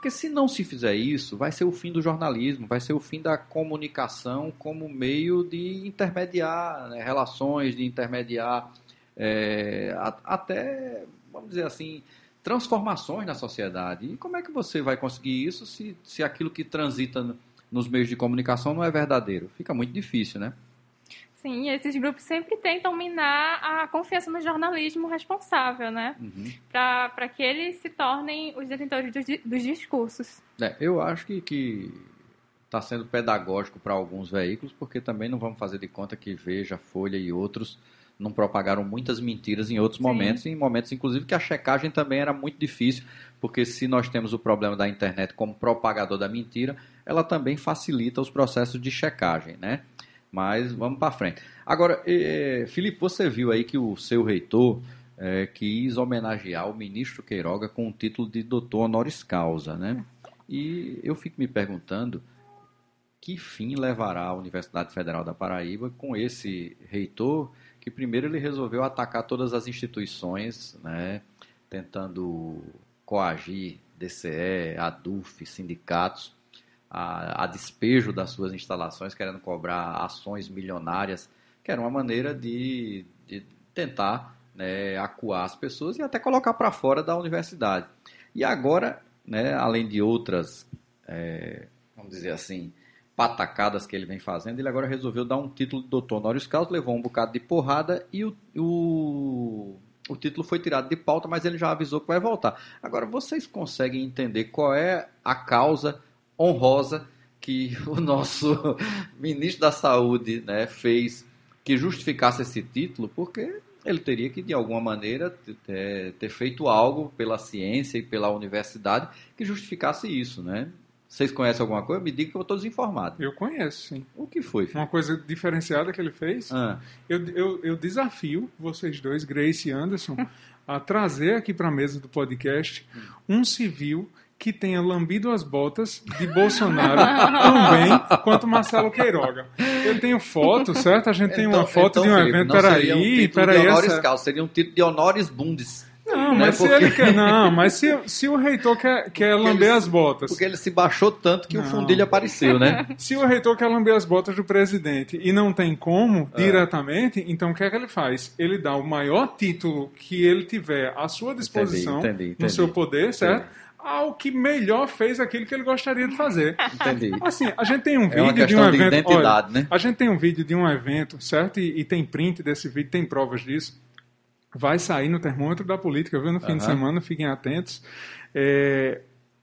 Porque se não se fizer isso, vai ser o fim do jornalismo, vai ser o fim da comunicação como meio de intermediar né, relações, de intermediar é, até, vamos dizer assim, transformações na sociedade. E como é que você vai conseguir isso se, se aquilo que transita nos meios de comunicação não é verdadeiro? Fica muito difícil, né? Sim, esses grupos sempre tentam minar a confiança no jornalismo responsável, né? Uhum. Para que eles se tornem os detentores dos, dos discursos. É, eu acho que, que está sendo pedagógico para alguns veículos, porque também não vamos fazer de conta que Veja, Folha e outros não propagaram muitas mentiras em outros Sim. momentos, em momentos inclusive que a checagem também era muito difícil, porque se nós temos o problema da internet como propagador da mentira, ela também facilita os processos de checagem, né? Mas vamos para frente. Agora, é, Felipe, você viu aí que o seu reitor é, quis homenagear o ministro Queiroga com o título de doutor honoris causa, né? E eu fico me perguntando que fim levará a Universidade Federal da Paraíba com esse reitor que primeiro ele resolveu atacar todas as instituições, né, tentando coagir DCE, ADUF, sindicatos, a, a despejo das suas instalações, querendo cobrar ações milionárias, que era uma maneira de, de tentar né, acuar as pessoas e até colocar para fora da universidade. E agora, né, além de outras, é, vamos dizer assim, patacadas que ele vem fazendo, ele agora resolveu dar um título de doutor honoris causa, levou um bocado de porrada e o, o, o título foi tirado de pauta, mas ele já avisou que vai voltar. Agora, vocês conseguem entender qual é a causa honrosa que o nosso ministro da Saúde né, fez que justificasse esse título, porque ele teria que, de alguma maneira, ter, ter feito algo pela ciência e pela universidade que justificasse isso, né? Vocês conhecem alguma coisa? Me diga que eu estou desinformado. Eu conheço, sim. O que foi? Filho? Uma coisa diferenciada que ele fez, Ah, eu, eu, eu desafio vocês dois, Grace e Anderson, a trazer aqui para a mesa do podcast um civil que tenha lambido as botas de Bolsonaro tão bem quanto Marcelo Queiroga. Eu tenho foto, certo? A gente tem uma foto de um Felipe, evento. então seria um Peraí, título peraí. de Essa... seria um título de honoris bundes. Não, né? mas se Porque- ele quer. Não, mas se, se o reitor quer, quer lamber ele- as botas. Porque ele se baixou tanto que o Não. fundilho apareceu, né? Se o reitor quer lamber as botas do presidente e não tem como É. diretamente, então o que é que ele faz? Ele dá o maior título que ele tiver à sua disposição, entendi, no entendi. seu poder, certo? Ao que melhor fez aquilo que ele gostaria de fazer. Entendi. Assim, a gente tem um É vídeo de um questão de evento. identidade, olha, né? A gente tem um vídeo de um evento, certo? E, e tem print desse vídeo, tem provas disso. Vai sair no termômetro da política, viu? No fim de Aham. semana, fiquem atentos. É,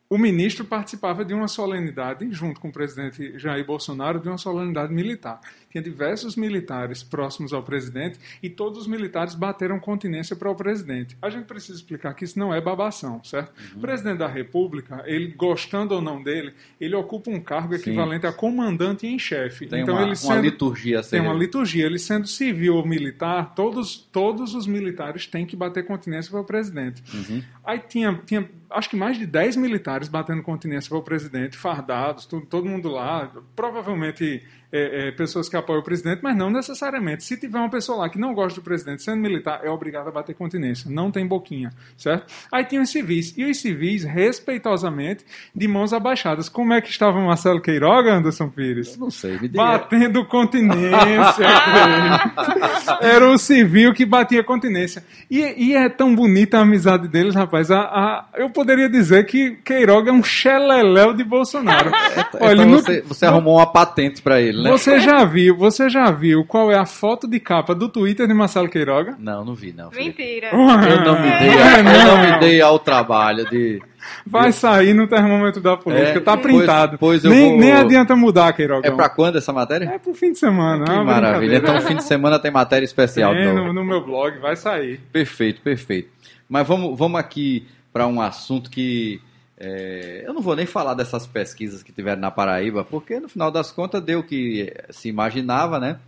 o ministro participava de uma solenidade, junto com o presidente Jair Bolsonaro, de uma solenidade militar. Tinha diversos militares próximos ao presidente e todos os militares bateram continência para o presidente. A gente precisa explicar que isso não é babação, certo? Uhum. O presidente da República, ele gostando ou não dele, ele ocupa um cargo Sim. equivalente a comandante em chefe. Tem então uma, ele uma sendo liturgia a ser... tem uma liturgia. Ele sendo civil ou militar, todos, todos os militares têm que bater continência para o presidente. Uhum. Aí tinha, tinha, acho que mais de 10 militares batendo continência para o presidente, fardados, tudo, todo mundo lá. Provavelmente é, é, pessoas que apoiam o presidente, mas não necessariamente. Se tiver uma pessoa lá que não gosta do presidente sendo militar, é obrigado a bater continência. Não tem boquinha, certo? Aí tinha os civis. E os civis, respeitosamente, de mãos abaixadas. Como é que estava o Marcelo Queiroga, Anderson Pires? Não sei, me diga. Batendo continência. Era o civil que batia continência. E, e é tão bonita a amizade deles, rapaz. A, a- eu poderia dizer que Queiroga é um xeleléu de Bolsonaro. Olha, então no- você, você arrumou uma patente para ele, né? você já viu, você já viu qual é a foto de capa do Twitter de Marcelo Queiroga? Não, não vi, não. Mentira. Eu não me dei, É, eu não me dei ao trabalho de. Vai sair no termômetro da política, É, tá pois- printado. pois eu nem, vou- nem adianta mudar, Queiroga. É pra quando essa matéria? É pro fim de semana. que é maravilha. Então, fim de semana tem matéria especial. Tem no, no meu blog, vai sair. Perfeito, perfeito. Mas vamos, vamos aqui para um assunto que é, eu não vou nem falar dessas pesquisas que tiveram na Paraíba, porque no final das contas deu o que se imaginava, né?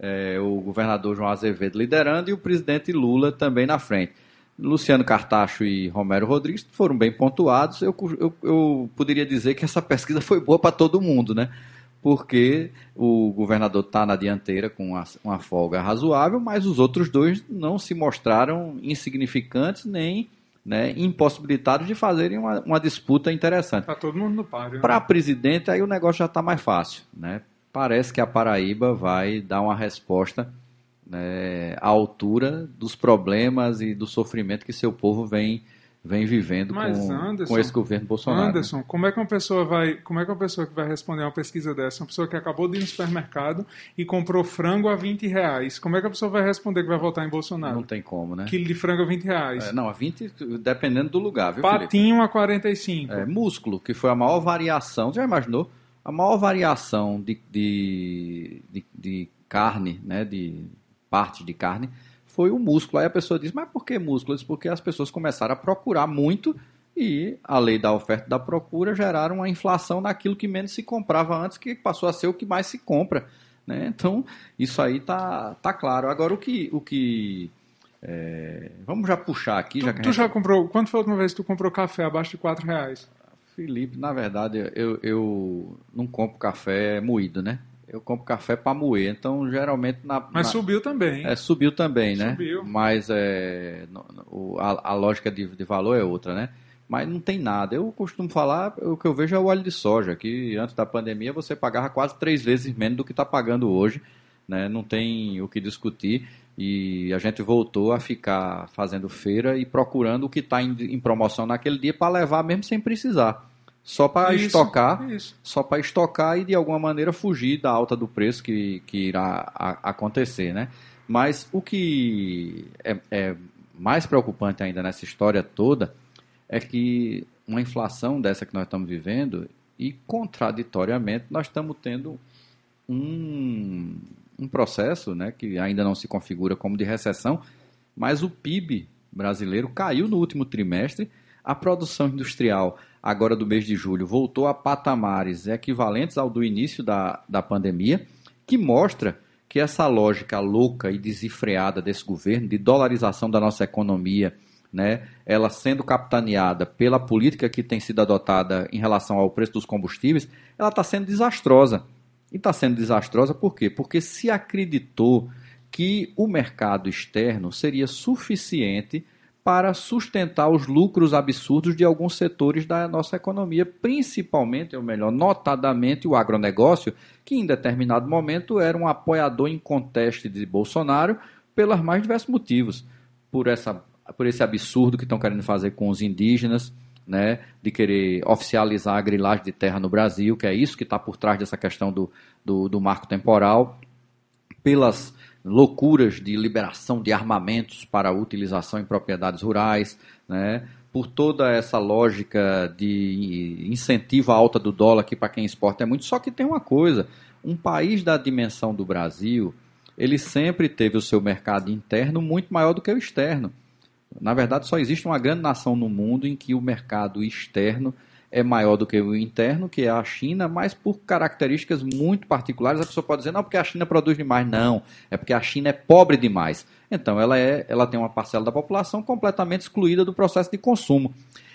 É, o governador João Azevedo liderando e o presidente Lula também na frente. Luciano Cartacho e Romero Rodrigues foram bem pontuados. Eu, eu, eu poderia dizer que essa pesquisa foi boa para todo mundo, né? Porque o governador está na dianteira com uma, uma folga razoável, mas os outros dois não se mostraram insignificantes nem né, impossibilitados de fazerem uma, uma disputa interessante. Tá todo mundo no páreo. né? Para presidente, aí o negócio já está mais fácil. Né? Parece que a Paraíba vai dar uma resposta né, à altura dos problemas e do sofrimento que seu povo vem, vem vivendo Mas, com, Anderson, com esse governo Bolsonaro. Anderson, como é que uma pessoa vai, como é que uma pessoa que vai responder a uma pesquisa dessa, uma pessoa que acabou de ir no supermercado e comprou frango a 20 reais, como é que a pessoa vai responder que vai votar em Bolsonaro? Não tem como, né? Quilo de frango a 20 reais. É, não, a 20, dependendo do lugar, viu, Felipe? Patinho a 45. É, músculo, que foi a maior variação, já imaginou? A maior variação de, de, de, de carne, né, de parte de carne, foi o músculo. Aí a pessoa diz, mas por que músculo? Disse, Porque as pessoas começaram a procurar muito e a lei da oferta e da procura geraram uma inflação naquilo que menos se comprava antes, que passou a ser o que mais se compra. Né? Então, isso aí tá, tá claro. Agora, o que... O que é, vamos já puxar aqui, Tu, já tu gente- já comprou, quando foi a última vez que tu comprou café abaixo de 4 reais? Felipe, na verdade, eu, eu não compro café moído, né? Eu compro café para moer. Então, geralmente, na, Mas na- subiu também. é, subiu também, né? Subiu. Mas é, no- a, a lógica de, de valor é outra, né? Mas não tem nada. Eu costumo falar, o que eu vejo é o óleo de soja, que antes da pandemia você pagava quase três vezes menos do que está pagando hoje. Né? Não tem o que discutir. E a gente voltou a ficar fazendo feira e procurando o que está em, em promoção naquele dia para levar mesmo sem precisar. Só para estocar Isso. só para estocar e de alguma maneira fugir da alta do preço que, que irá a- acontecer, né? Mas o que é, é mais preocupante ainda nessa história toda é que uma inflação dessa que nós estamos vivendo e contraditoriamente nós estamos tendo um, um processo, né, que ainda não se configura como de recessão, mas o PIB brasileiro caiu no último trimestre. A produção industrial, agora do mês de julho, voltou a patamares equivalentes ao do início da, da pandemia, que mostra que essa lógica louca e desenfreada desse governo de dolarização da nossa economia, né, ela sendo capitaneada pela política que tem sido adotada em relação ao preço dos combustíveis, ela está sendo desastrosa. E está sendo desastrosa por quê? Porque se acreditou que o mercado externo seria suficiente para sustentar os lucros absurdos de alguns setores da nossa economia, principalmente, ou melhor, notadamente o agronegócio, que em determinado momento era um apoiador inconteste de Bolsonaro pelos mais diversos motivos. Por, essa, por esse absurdo que estão querendo fazer com os indígenas, né, de querer oficializar a grilagem de terra no Brasil, que é isso que está por trás dessa questão do, do, do marco temporal, pelas loucuras de liberação de armamentos para utilização em propriedades rurais, né? por toda essa lógica de incentivo à alta do dólar, que para quem exporta é muito. Só que tem uma coisa: um país da dimensão do Brasil, ele sempre teve o seu mercado interno muito maior do que o externo. Na verdade, só existe uma grande nação no mundo em que o mercado externo é maior do que o interno, que é a China, mas por características muito particulares. A pessoa pode dizer, não, porque a China produz demais. Não, é porque a China é pobre demais. Então, ela, é, ela tem uma parcela da população completamente excluída do processo de consumo.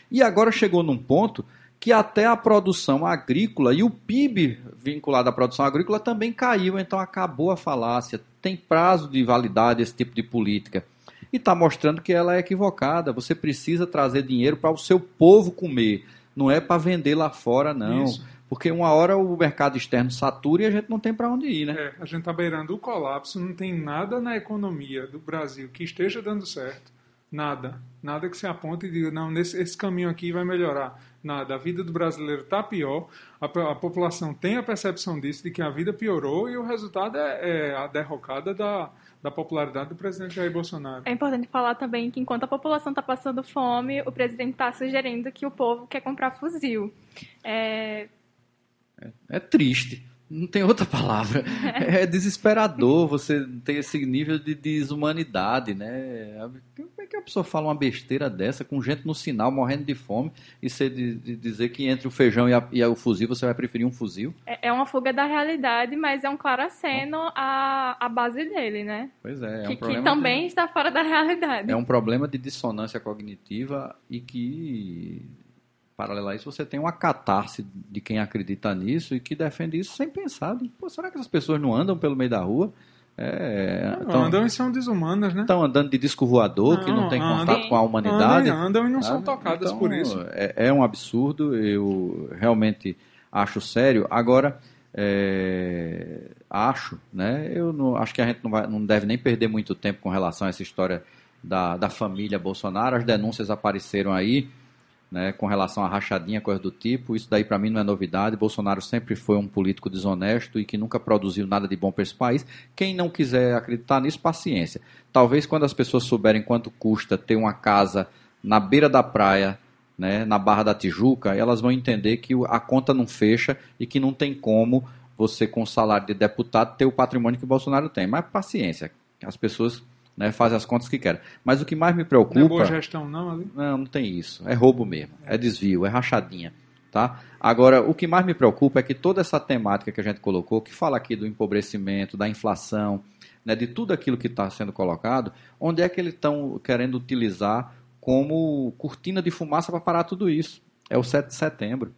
E agora chegou num ponto que até a produção agrícola e o PIB vinculado à produção agrícola também caiu, então acabou a falácia. Tem prazo de validade esse tipo de política. E está mostrando que ela é equivocada. Você precisa trazer dinheiro para o seu povo comer não é para vender lá fora, não. Isso. Porque uma hora o mercado externo satura e a gente não tem para onde ir, né? É, a gente está beirando o colapso, não tem nada na economia do Brasil que esteja dando certo. Nada. Nada que se aponte e diga, não, nesse, esse caminho aqui vai melhorar. Nada. A vida do brasileiro está pior, a, a, população tem a percepção disso, de que a vida piorou e o resultado é, é a derrocada da, da popularidade do presidente Jair Bolsonaro. É importante falar também que enquanto a população está passando fome, o presidente está sugerindo que o povo quer comprar fuzil. É... é, é triste. Não tem outra palavra. É desesperador você ter esse nível de desumanidade, né? Como é que a pessoa fala uma besteira dessa com gente no sinal morrendo de fome e você de, de dizer que entre o feijão e, a, e, o fuzil você vai preferir um fuzil? É, é uma fuga da realidade, mas é um claro aceno à, à base dele, né? Pois é. é um que, que também de, está fora da realidade. É um problema de dissonância cognitiva e que paralelo a isso, você tem uma catarse de quem acredita nisso e que defende isso sem pensar. Pô, será que essas pessoas não andam pelo meio da rua? É, não, tão, andam e são desumanas, né? Estão andando de disco voador, não, que não tem andam, contato com a humanidade. Andam, andam e não são tocadas então, por isso. É, é, um absurdo, eu realmente acho sério. Agora, é, acho, né? Eu não, acho que a gente não, vai, não deve nem perder muito tempo com relação a essa história da, da família Bolsonaro. As denúncias apareceram aí né, com relação à rachadinha, coisa do tipo. Isso daí para mim não é novidade. Bolsonaro sempre foi um político desonesto e que nunca produziu nada de bom para esse país. Quem não quiser acreditar nisso, paciência. Talvez quando as pessoas souberem quanto custa ter uma casa na beira da praia, né, na Barra da Tijuca, elas vão entender que a conta não fecha e que não tem como você, com o salário de deputado, ter o patrimônio que o Bolsonaro tem. Mas paciência, as pessoas né, fazem as contas que querem. Mas o que mais me preocupa. Não é boa gestão, não, ali? Não, não tem isso. É roubo mesmo. É desvio, é rachadinha. Tá? Agora, o que mais me preocupa é que toda essa temática que a gente colocou, que fala aqui do empobrecimento, da inflação, né, de tudo aquilo que está sendo colocado, onde é que eles estão querendo utilizar como cortina de fumaça para parar tudo isso? É o 7 de setembro.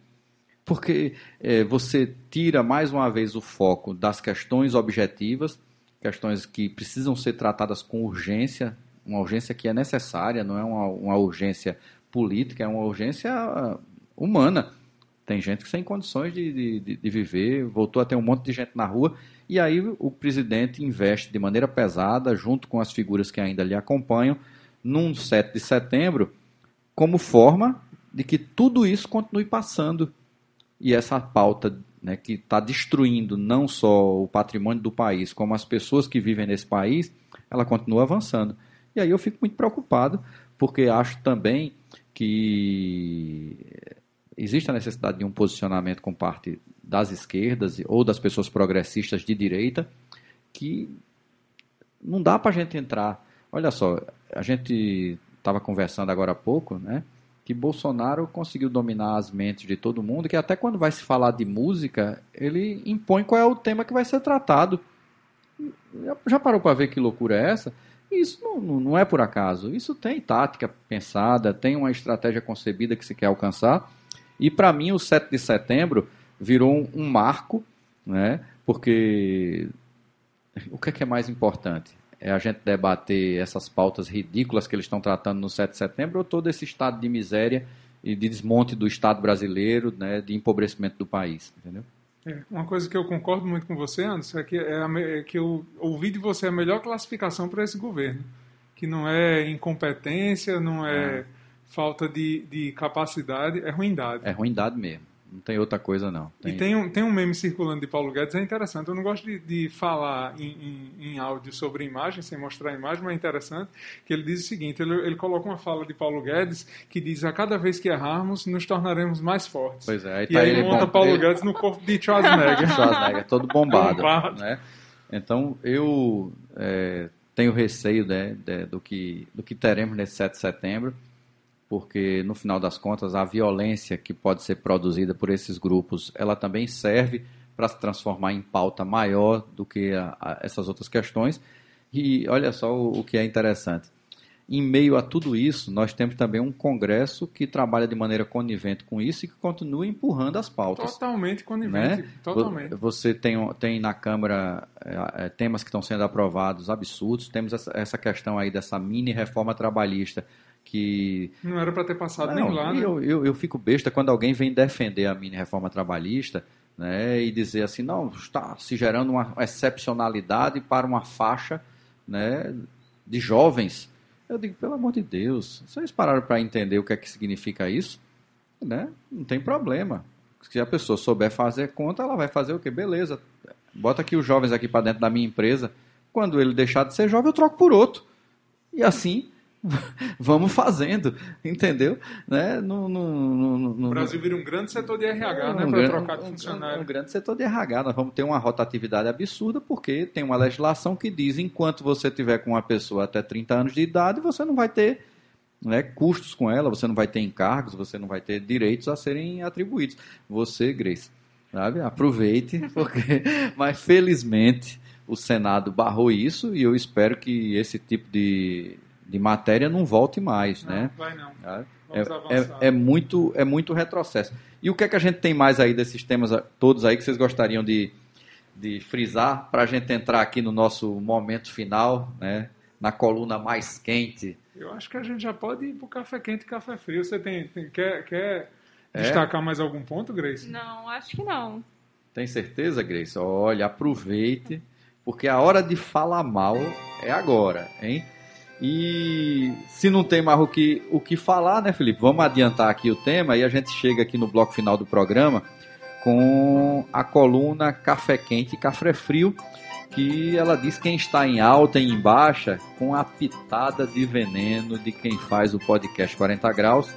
Porque é, você tira mais uma vez o foco das questões objetivas questões que precisam ser tratadas com urgência, uma urgência que é necessária, não é uma, uma urgência política, é uma urgência humana. Tem gente que sem condições de, de, de, viver, voltou a ter um monte de gente na rua, e aí o presidente investe de maneira pesada, junto com as figuras que ainda lhe acompanham, num 7 de setembro, como forma de que tudo isso continue passando. E essa pauta né, que está destruindo não só o patrimônio do país, como as pessoas que vivem nesse país, ela continua avançando. E aí eu fico muito preocupado, porque acho também que existe a necessidade de um posicionamento com parte das esquerdas ou das pessoas progressistas de direita, que não dá para a gente entrar Olha só, a gente estava conversando agora há pouco, né? Que Bolsonaro conseguiu dominar as mentes de todo mundo, que até quando vai se falar de música, ele impõe qual é o tema que vai ser tratado. Já parou para ver que loucura é essa? Isso não, não é por acaso. Isso tem tática pensada, tem uma estratégia concebida que se quer alcançar. E para mim, o 7 de setembro virou um, um marco, né? porque o que é, que é mais importante? É a gente debater essas pautas ridículas que eles estão tratando no 7 de setembro ou todo esse estado de miséria e de desmonte do Estado brasileiro, né, de empobrecimento do país, entendeu? É, uma coisa que eu concordo muito com você, Anderson, é que, é, a, é que eu ouvi de você a melhor classificação para esse governo, que não é incompetência, não é, é. falta de, de capacidade, é ruindade. É ruindade mesmo. Não tem outra coisa, não. Tem... E tem um, tem um meme circulando de Paulo Guedes, é interessante. Eu não gosto de, de falar em, em, em, áudio sobre imagem, sem mostrar a imagem, mas é interessante que ele diz o seguinte: ele, ele coloca uma fala de Paulo Guedes que diz: a cada vez que errarmos, nos tornaremos mais fortes. Pois é, aí tá e aí ele monta bom, Paulo ele... Guedes no corpo de Schwarzenegger. Schwarzenegger, todo bombado. bombado. Né? Então, eu é, tenho receio né, de, do, que, do que teremos nesse 7 de setembro porque no final das contas a violência que pode ser produzida por esses grupos, ela também serve para se transformar em pauta maior do que a, a essas outras questões. E olha só o, o, que é interessante. Em meio a tudo isso, nós temos também um Congresso que trabalha de maneira conivente com isso e que continua empurrando as pautas. Totalmente conivente. Né? Totalmente. Você tem, tem na Câmara é, temas que estão sendo aprovados absurdos. Temos essa, essa questão aí dessa mini reforma trabalhista que... Não era para ter passado não, nem lá, né? Eu, eu, eu fico besta quando alguém vem defender a mini reforma trabalhista né, e dizer assim, não, está se gerando uma excepcionalidade para uma faixa né, de jovens. Eu digo, pelo amor de Deus, vocês pararam para entender o que é que significa isso? Né? Não tem problema. Se a pessoa souber fazer conta, ela vai fazer o quê? Beleza. Bota aqui os jovens aqui para dentro da minha empresa. Quando ele deixar de ser jovem, eu troco por outro. E assim vamos fazendo, entendeu? Né? No, no, no, o Brasil vira um grande setor de RH, um, né? Para trocar de funcionário. Um, um, grande setor de RH. Nós vamos ter uma rotatividade absurda, porque tem uma legislação que diz enquanto você tiver com uma pessoa até 30 anos de idade, você não vai ter né, custos com ela, você não vai ter encargos, você não vai ter direitos a serem atribuídos. Você, Grace, sabe? aproveite, porque, mas felizmente o Senado barrou isso e eu espero que esse tipo de de matéria não volte mais, não, né? Vai não. É, é, é, muito, é muito retrocesso. E o que é que a gente tem mais aí desses temas todos aí que vocês gostariam de, de frisar para a gente entrar aqui no nosso momento final, né? Na coluna mais quente. Eu acho que a gente já pode ir para o café quente e café frio. Você tem, tem quer, quer é? destacar mais algum ponto, Grace? Não, acho que não. Tem certeza, Grace? Olha, aproveite, porque a hora de falar mal é agora, hein? E se não tem mais o que, o que falar, né, Felipe? Vamos adiantar aqui o tema e a gente chega aqui no bloco final do programa com a coluna Café Quente e Café Frio, que ela diz quem está em alta e em baixa, com a pitada de veneno de quem faz o podcast 40 Graus.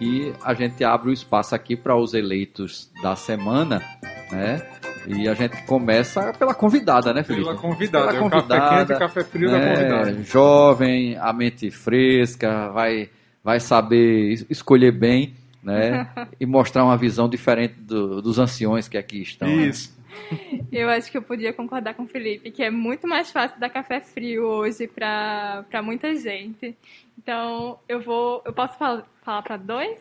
E a gente abre o espaço aqui para os eleitos da semana, né? E a gente começa pela convidada, né, Felipe? Pela convidada. Pela convidada é café quente, café frio né, da convidada. Jovem, a mente fresca, vai, vai saber escolher bem, né? e mostrar uma visão diferente do, dos anciões que aqui estão. Né? Isso. Né? Eu acho que eu podia concordar com o Felipe, que é muito mais fácil dar café frio hoje para muita gente. Então, eu vou. Eu posso falar, falar para dois?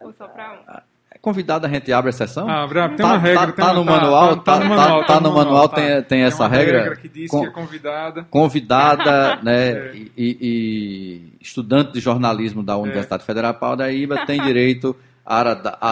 Ou só para um? Convidado a gente abre a sessão? Ah, tem tá, uma regra. Tá, tá no manual? Tá, no manual, tá, tá no manual, tem, tem, tem essa regra. regra que diz que é convidada. Convidada, né, é. e, e, estudante de jornalismo da Universidade é. Federal Paraíba tem direito a,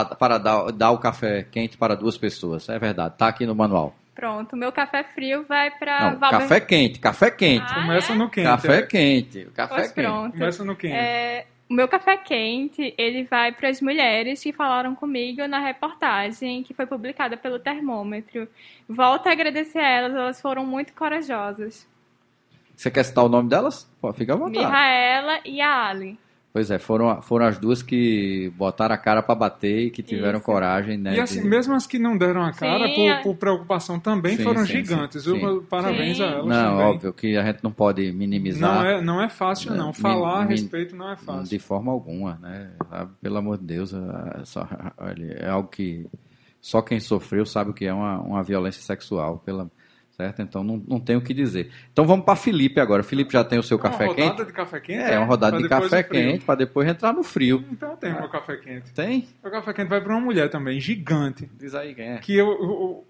a, para dar, dar o café quente para duas pessoas. É verdade, tá aqui no manual. Pronto, meu café frio vai para Café quente, café quente. Ah, Começa é? no quente. Café é. quente, café pois quente. Pronto. Começa no quente. É, o meu café quente, ele vai para as mulheres que falaram comigo na reportagem que foi publicada pelo Termômetro. Volto a agradecer a elas, elas foram muito corajosas. Você quer citar o nome delas? Pô, fica à vontade. Mihaela e a Ali. Pois é, foram, foram as duas que botaram a cara para bater e que tiveram Isso. coragem, né? E assim, de- mesmo as que não deram a cara, Sim, por, a- por preocupação também, Sim, foram sim, gigantes, sim. Parabéns Sim. a elas Não, também. óbvio que a gente não pode minimizar. Não é, não é fácil, não. Min- Falar a min- respeito não é fácil. De forma alguma, né? Sabe? Pelo amor de Deus, é, só- olha, é algo que só quem sofreu sabe o que é uma, uma violência sexual, pela, certo? Então não, não tem o que dizer. Então vamos para Felipe agora. Felipe já tem o seu café uma rodada quente? de café quente? É, uma rodada Pra de café quente para depois entrar no frio. Então eu tenho meu café quente. Tem? O café quente vai para uma mulher também, gigante. Diz aí quem é. Que eu, eu,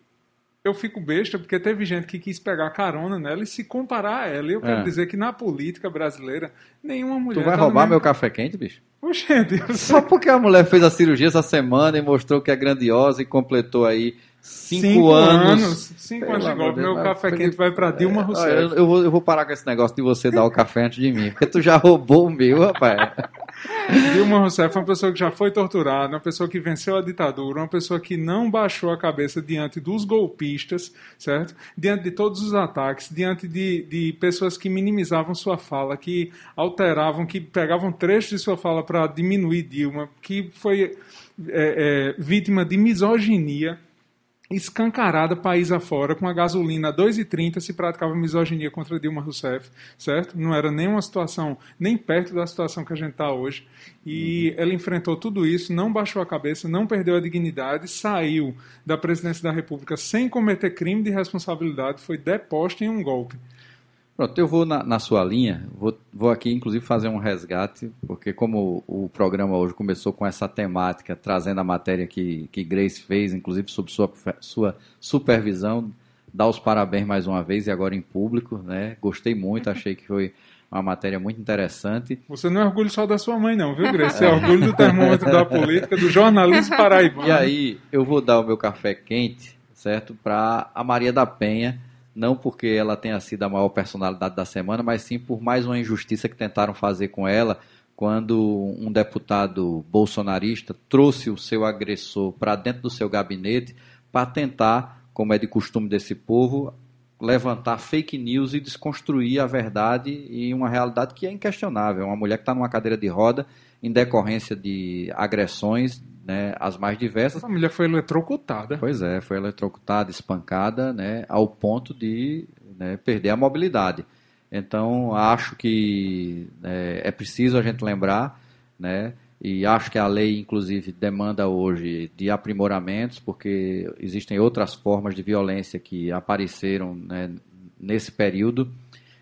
eu fico besta porque teve gente que quis pegar carona nela e se comparar a ela. E eu quero É. dizer que na política brasileira, nenhuma mulher. Tu vai tá roubar meu café quente, bicho? Oxente, Só porque a mulher fez a cirurgia essa semana e mostrou que é grandiosa e completou aí cinco, anos. Cinco anos de golpe. Meu café Felipe, quente vai para Dilma É, Rousseff. eu, eu vou, eu vou parar com esse negócio de você dar o café antes de mim, porque tu já roubou o meu, rapaz. Dilma Rousseff é uma pessoa que já foi torturada, uma pessoa que venceu a ditadura, uma pessoa que não baixou a cabeça diante dos golpistas, certo? Diante de todos os ataques, diante de, de pessoas que minimizavam sua fala, que alteravam, que pegavam trechos de sua fala para diminuir Dilma, que foi é, é, vítima de misoginia escancarada país afora, com a gasolina a 2,30 se praticava misoginia contra Dilma Rousseff, certo? Não era nem uma situação, nem perto da situação que a gente está hoje. E ela enfrentou tudo isso, não baixou a cabeça, não perdeu a dignidade, saiu da presidência da República sem cometer crime de responsabilidade, foi deposta em um golpe. Pronto, eu vou na, na sua linha, vou, vou aqui inclusive fazer um resgate, porque como o, o programa hoje começou com essa temática, trazendo a matéria que, que Grace fez, inclusive sob sua, sua supervisão, dar os parabéns mais uma vez e agora em público, né? Gostei muito, achei que foi uma matéria muito interessante. Você não é orgulho só da sua mãe, não, viu, Grace? Você é orgulho do termômetro da política, do jornalismo paraibano. E aí, eu vou dar o meu café quente, certo? Para a Maria da Penha, não porque ela tenha sido a maior personalidade da semana, mas sim por mais uma injustiça que tentaram fazer com ela quando um deputado bolsonarista trouxe o seu agressor para dentro do seu gabinete para tentar, como é de costume desse povo, levantar fake news e desconstruir a verdade e uma realidade que é inquestionável. Uma mulher que está numa cadeira de roda em decorrência de agressões, né, as mais diversas. Essa mulher foi eletrocutada. Pois é, foi eletrocutada, espancada, né, ao ponto de né, perder a mobilidade. Então, acho que é, é preciso a gente lembrar, né, e acho que a lei, inclusive, demanda hoje de aprimoramentos, porque existem outras formas de violência que apareceram né, nesse período,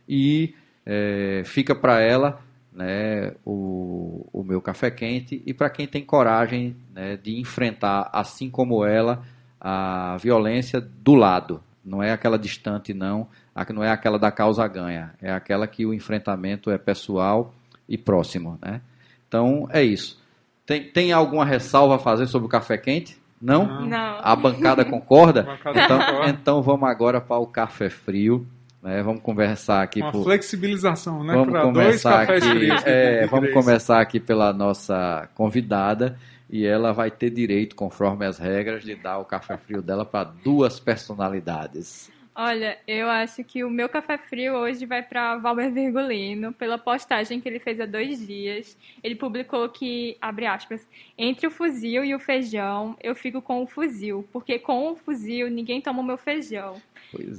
e é, fica para ela né, o, o meu café quente, e para quem tem coragem né, de enfrentar, assim como ela, a violência do lado. Não é aquela distante, não, a- não é aquela da causa ganha, é aquela que o enfrentamento é pessoal e próximo. Né? Então, é isso. Tem, tem alguma ressalva a fazer sobre o café quente? Não? Não. Não. A bancada concorda? A bancada então, concorda. então vamos agora para o café frio. Né? Vamos conversar aqui. Uma por- flexibilização, né? Vamos Para dois começar cafés aqui. frios. é, vamos começar aqui pela nossa convidada e ela vai ter direito, conforme as regras, de dar o café frio dela para duas personalidades. Olha, eu acho que o meu café frio hoje vai para Valber Virgulino, pela postagem que ele fez há dois dias. Ele publicou que, abre aspas, entre o fuzil e o feijão, eu fico com o fuzil, porque com o fuzil ninguém toma o meu feijão.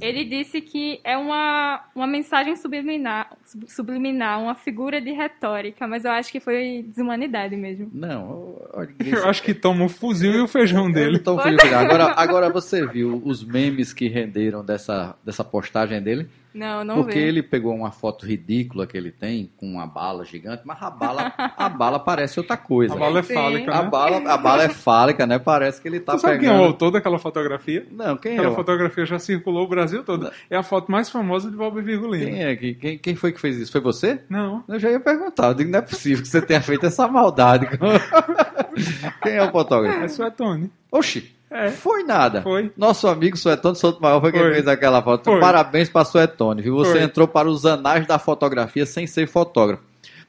É. Ele disse que é uma, uma mensagem subliminar, sub- subliminar, uma figura de retórica, mas eu acho que foi desumanidade mesmo. Não, olha, Eu acho que toma o fuzil e o feijão dele. Então, agora, agora você viu os memes que renderam dessa, dessa postagem dele? Não, não Porque vê. ele pegou uma foto ridícula que ele tem, com uma bala gigante, mas a bala, a bala parece outra coisa. A bala é Sim. fálica, A né? bala, a bala é fálica, né? Parece que ele tá Você sabe quem é o pegando... autor daquela fotografia? Não, quem é? Aquela fotografia já circulou o Brasil todo. É a foto mais famosa de Valber Virgulino. Quem é? que- Quem, quem foi que fez isso? Foi você? Não. Eu já ia perguntar. Eu digo, não é possível que você tenha feito essa maldade. quem é o fotógrafo? É Suetone. Oxi, É. foi nada. Foi. Nosso amigo Suetone Souto Maior foi quem Foi. fez aquela foto. Foi. Parabéns para Suetone, viu? Você Foi. entrou para os anais da fotografia sem ser fotógrafo.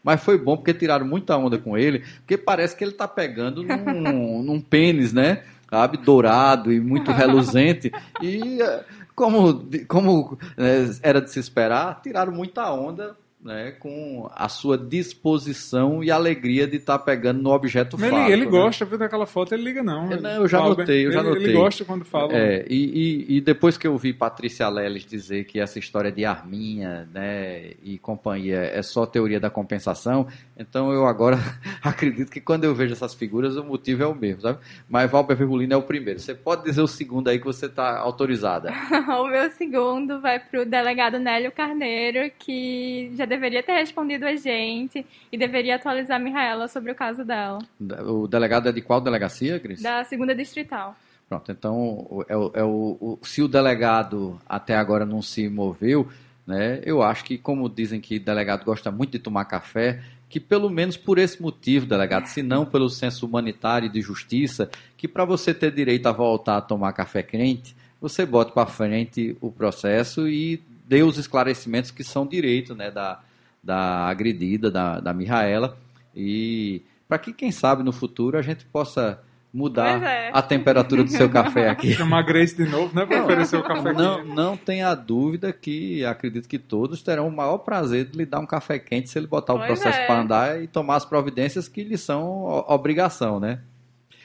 Mas foi bom porque tiraram muita onda com ele, porque parece que ele tá pegando num, num pênis, né? Sabe? Dourado e muito reluzente. E eh, como, como eh, era de se esperar, tiraram muita onda né, com a sua disposição e alegria de estar tá pegando no objeto Mas fato. Ele, ele né? gosta, viu daquela foto, ele liga não. Eu, Ele- não, eu já notei, eu já ele, notei. Ele gosta quando fala. É, e, e- e depois que eu vi Patrícia Leles dizer que essa história de Arminha né, e companhia é só teoria da compensação, então eu agora acredito que quando eu vejo essas figuras o motivo é o mesmo, sabe? Mas Valber Virgulino é o primeiro. Você pode dizer o segundo aí que você está autorizada. o meu segundo vai para o delegado Nélio Carneiro, que já deveria ter respondido a gente e deveria atualizar a Micaela sobre o caso dela, O delegado é de qual delegacia, Cris? da segunda distrital. Pronto, então é o, é o- o- se o delegado até agora não se moveu, né, eu acho que, como dizem que o delegado gosta muito de tomar café, que pelo menos por esse motivo, delegado, se não pelo senso humanitário e de justiça, que para você ter direito a voltar a tomar café quente, você bota para frente o processo e dê os esclarecimentos que são direito né, da, da agredida, da, da Mihaela, e para que, quem sabe, no futuro a gente possa mudar é. a temperatura do seu café aqui. Chamar a Grace de novo, né? Não, oferecer o café Não, quente. não tenha dúvida que acredito que todos terão o maior prazer de lhe dar um café quente se ele botar o Pois processo é. para andar e tomar as providências que lhe são o- obrigação, né?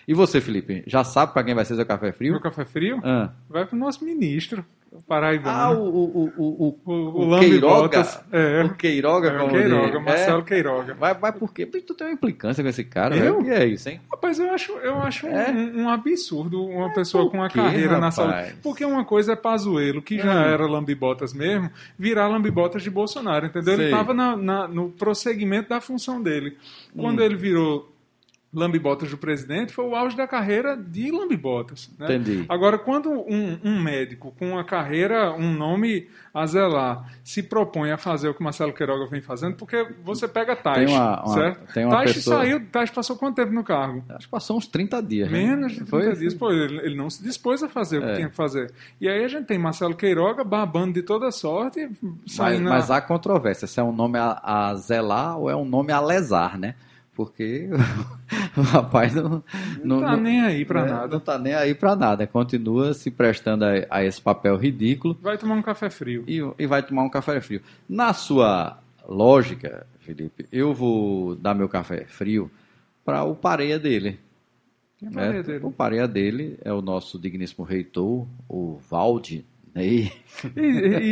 E você, Felipe, já sabe para quem vai ser seu café frio? Meu café frio Ah, vai pro nosso ministro, o Ah, paraibano. o, o, o, o, o, o Queiroga. É, o Queiroga, é o Queiroga. Marcelo É. Queiroga. Mas, mas por quê? Porque tu tem uma implicância com esse cara, Eu? velho. O que é isso, hein? Rapaz, eu acho, eu acho um- É? um, um absurdo uma pessoa por com uma quê, carreira na rapaz? saúde. Porque uma coisa é Pazuello, que já Hum. era lambibotas mesmo, virar lambibotas de Bolsonaro, entendeu? Ele Sei. estava no prosseguimento da função dele. Quando Hum. ele virou lambibotas do presidente, foi o auge da carreira de lambibotas. Né? Entendi. Agora, quando um, um médico com uma carreira, um nome a zelar, se propõe a fazer o que Marcelo Queiroga vem fazendo, porque você pega Tais, Tem uma- uma- certo? tem uma Tais pessoa- saiu, Tais passou quanto tempo no cargo? Acho que passou uns 30 dias. né? Menos de 30 Foi? dias. Pô, ele, ele não se dispôs a fazer o que É. tinha que fazer. E aí a gente tem Marcelo Queiroga babando de toda sorte, Mas, saindo na- mas há controvérsia se é um nome a, a zelar ou é um nome a lesar, né? Porque o rapaz não, não, tá nem aí pra né, nada. Não tá nem aí pra nada. Continua se prestando a, a esse papel ridículo Vai tomar um café frio. e, e vai tomar um café frio. Na sua lógica, Felipe, eu vou dar meu café frio para o pareia dele. É dele? O pareia dele é o nosso digníssimo reitor, o Valde. Ney. E,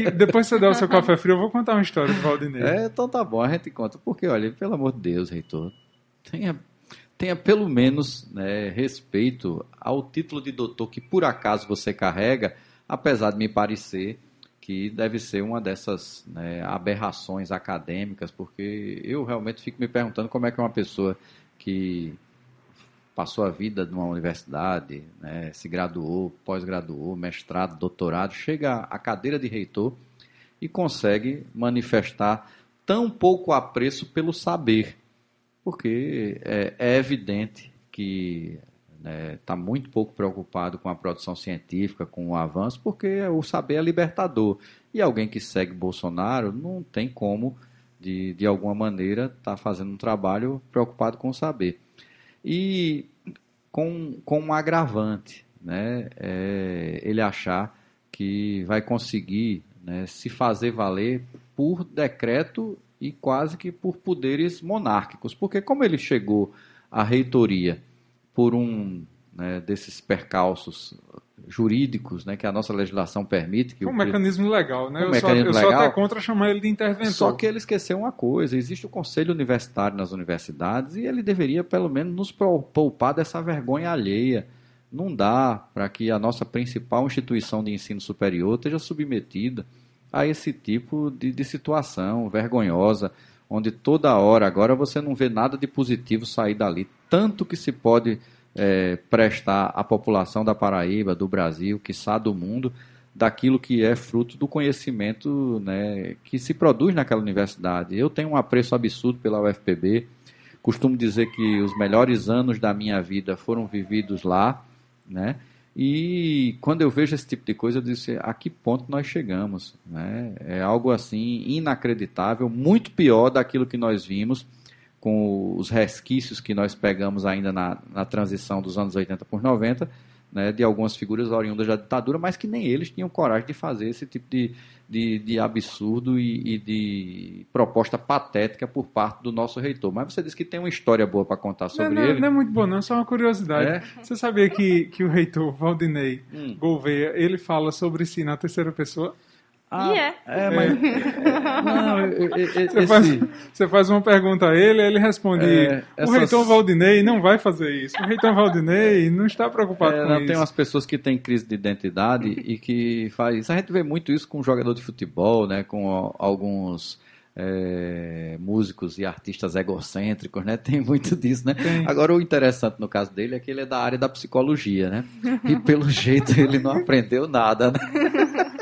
e- depois que você der o seu café frio, eu vou contar uma história de Valdinei. É, então tá bom, a gente conta. Porque, olha, pelo amor de Deus, reitor, tenha, tenha pelo menos né, respeito ao título de doutor que por acaso você carrega, apesar de me parecer que deve ser uma dessas né, aberrações acadêmicas, porque eu realmente fico me perguntando como é que uma pessoa que passou a vida numa universidade, né, se graduou, pós-graduou, mestrado, doutorado, chega à cadeira de reitor e consegue manifestar tão pouco apreço pelo saber, porque é, é evidente que está muito pouco preocupado com a produção científica, com o avanço, porque o saber é libertador. E alguém que segue Bolsonaro não tem como, de, de alguma maneira, estar fazendo um trabalho preocupado com o saber. E com, com um agravante, né? É, ele achar que vai conseguir né, se fazer valer por decreto e quase que por poderes monárquicos. Porque como ele chegou à reitoria por um né, desses percalços jurídicos né, que a nossa legislação permite. Que É um o- mecanismo legal, né? Um eu mecanismo sou, eu legal. até contra chamar ele de interventor. Só que ele esqueceu uma coisa: existe o conselho universitário nas universidades e ele deveria, pelo menos, nos poupar dessa vergonha alheia. Não dá para que a nossa principal instituição de ensino superior esteja submetida a esse tipo de, de situação vergonhosa, onde toda hora agora você não vê nada de positivo sair dali. Tanto que se pode eh, prestar à população da Paraíba, do Brasil, quiçá do mundo, daquilo que é fruto do conhecimento né, que se produz naquela universidade. Eu tenho um apreço absurdo pela UFPB, costumo dizer que os melhores anos da minha vida foram vividos lá, né? E quando eu vejo esse tipo de coisa, eu disse, a que ponto nós chegamos? Né? É algo assim inacreditável, muito pior daquilo que nós vimos com os resquícios que nós pegamos ainda na, na transição dos anos 80 por 90, né, de algumas figuras oriundas da ditadura, mas que nem eles tinham coragem de fazer esse tipo de, de, de absurdo e, e, de proposta patética por parte do nosso reitor. Mas você disse que tem uma história boa para contar sobre não, não, ele. Não é muito boa, não, é só uma curiosidade. É? Você sabia que, que o reitor Valdinei Hum. Gouveia, ele fala sobre si na terceira pessoa? Ah, E é. É, mas. não, eu- eu- eu- Você, esse- faz, você faz uma pergunta a ele, ele responde: É, O essas- reitor Valdinei não vai fazer isso. O reitor Valdinei não está preocupado É, com não, isso. tem umas pessoas que têm crise de identidade e que faz isso. A gente vê muito isso com jogador de futebol, né? Com alguns é, músicos e artistas egocêntricos, né? Tem muito disso, né? Tem. Agora o interessante no caso dele é que ele é da área da psicologia, né? E pelo jeito ele não aprendeu nada, né?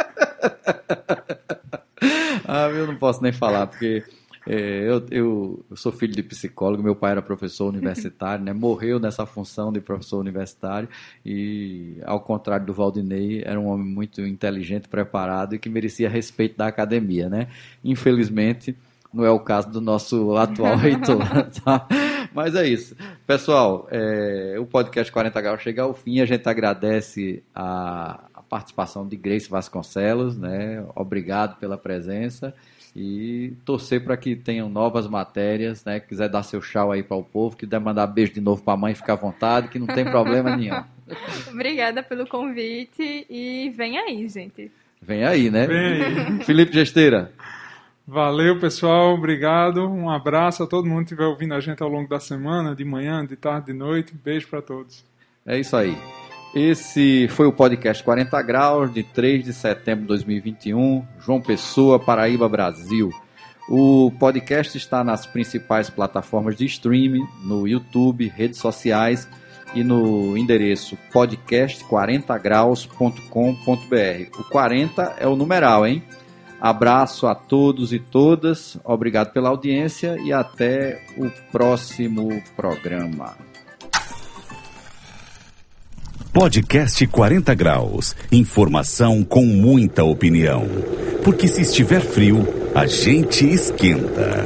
ah, eu não posso nem falar, porque é, eu, eu, eu sou filho de psicólogo, meu pai era professor universitário, né? Morreu nessa função de professor universitário e, ao contrário do Valdinei, era um homem muito inteligente, preparado e que merecia respeito da academia, né? Infelizmente, não é o caso do nosso atual reitor, tá? Mas é isso. Pessoal, é, o podcast 40 Graus chega ao fim. A gente agradece a, a participação de Grace Vasconcelos, né? Obrigado pela presença e torcer para que tenham novas matérias, né? Quiser dar seu tchau aí para o povo, quiser mandar beijo de novo para a mãe, fica à vontade, que não tem problema nenhum. Obrigada pelo convite e vem aí, gente. Vem aí, né? Vem aí. Felipe Gesteira. Valeu, pessoal. Obrigado. Um abraço a todo mundo que estiver ouvindo a gente ao longo da semana, de manhã, de tarde, de noite. Beijo para todos. É isso aí. Esse foi o podcast 40 Graus, de 3 de setembro de 2021, João Pessoa, Paraíba, Brasil. O podcast está nas principais plataformas de streaming, no YouTube, redes sociais e no endereço podcast40graus.com.br. O 40 é o numeral, hein? Abraço a todos e todas, obrigado pela audiência e até o próximo programa. Podcast 40 Graus. Informação com muita opinião. Porque se estiver frio, a gente esquenta.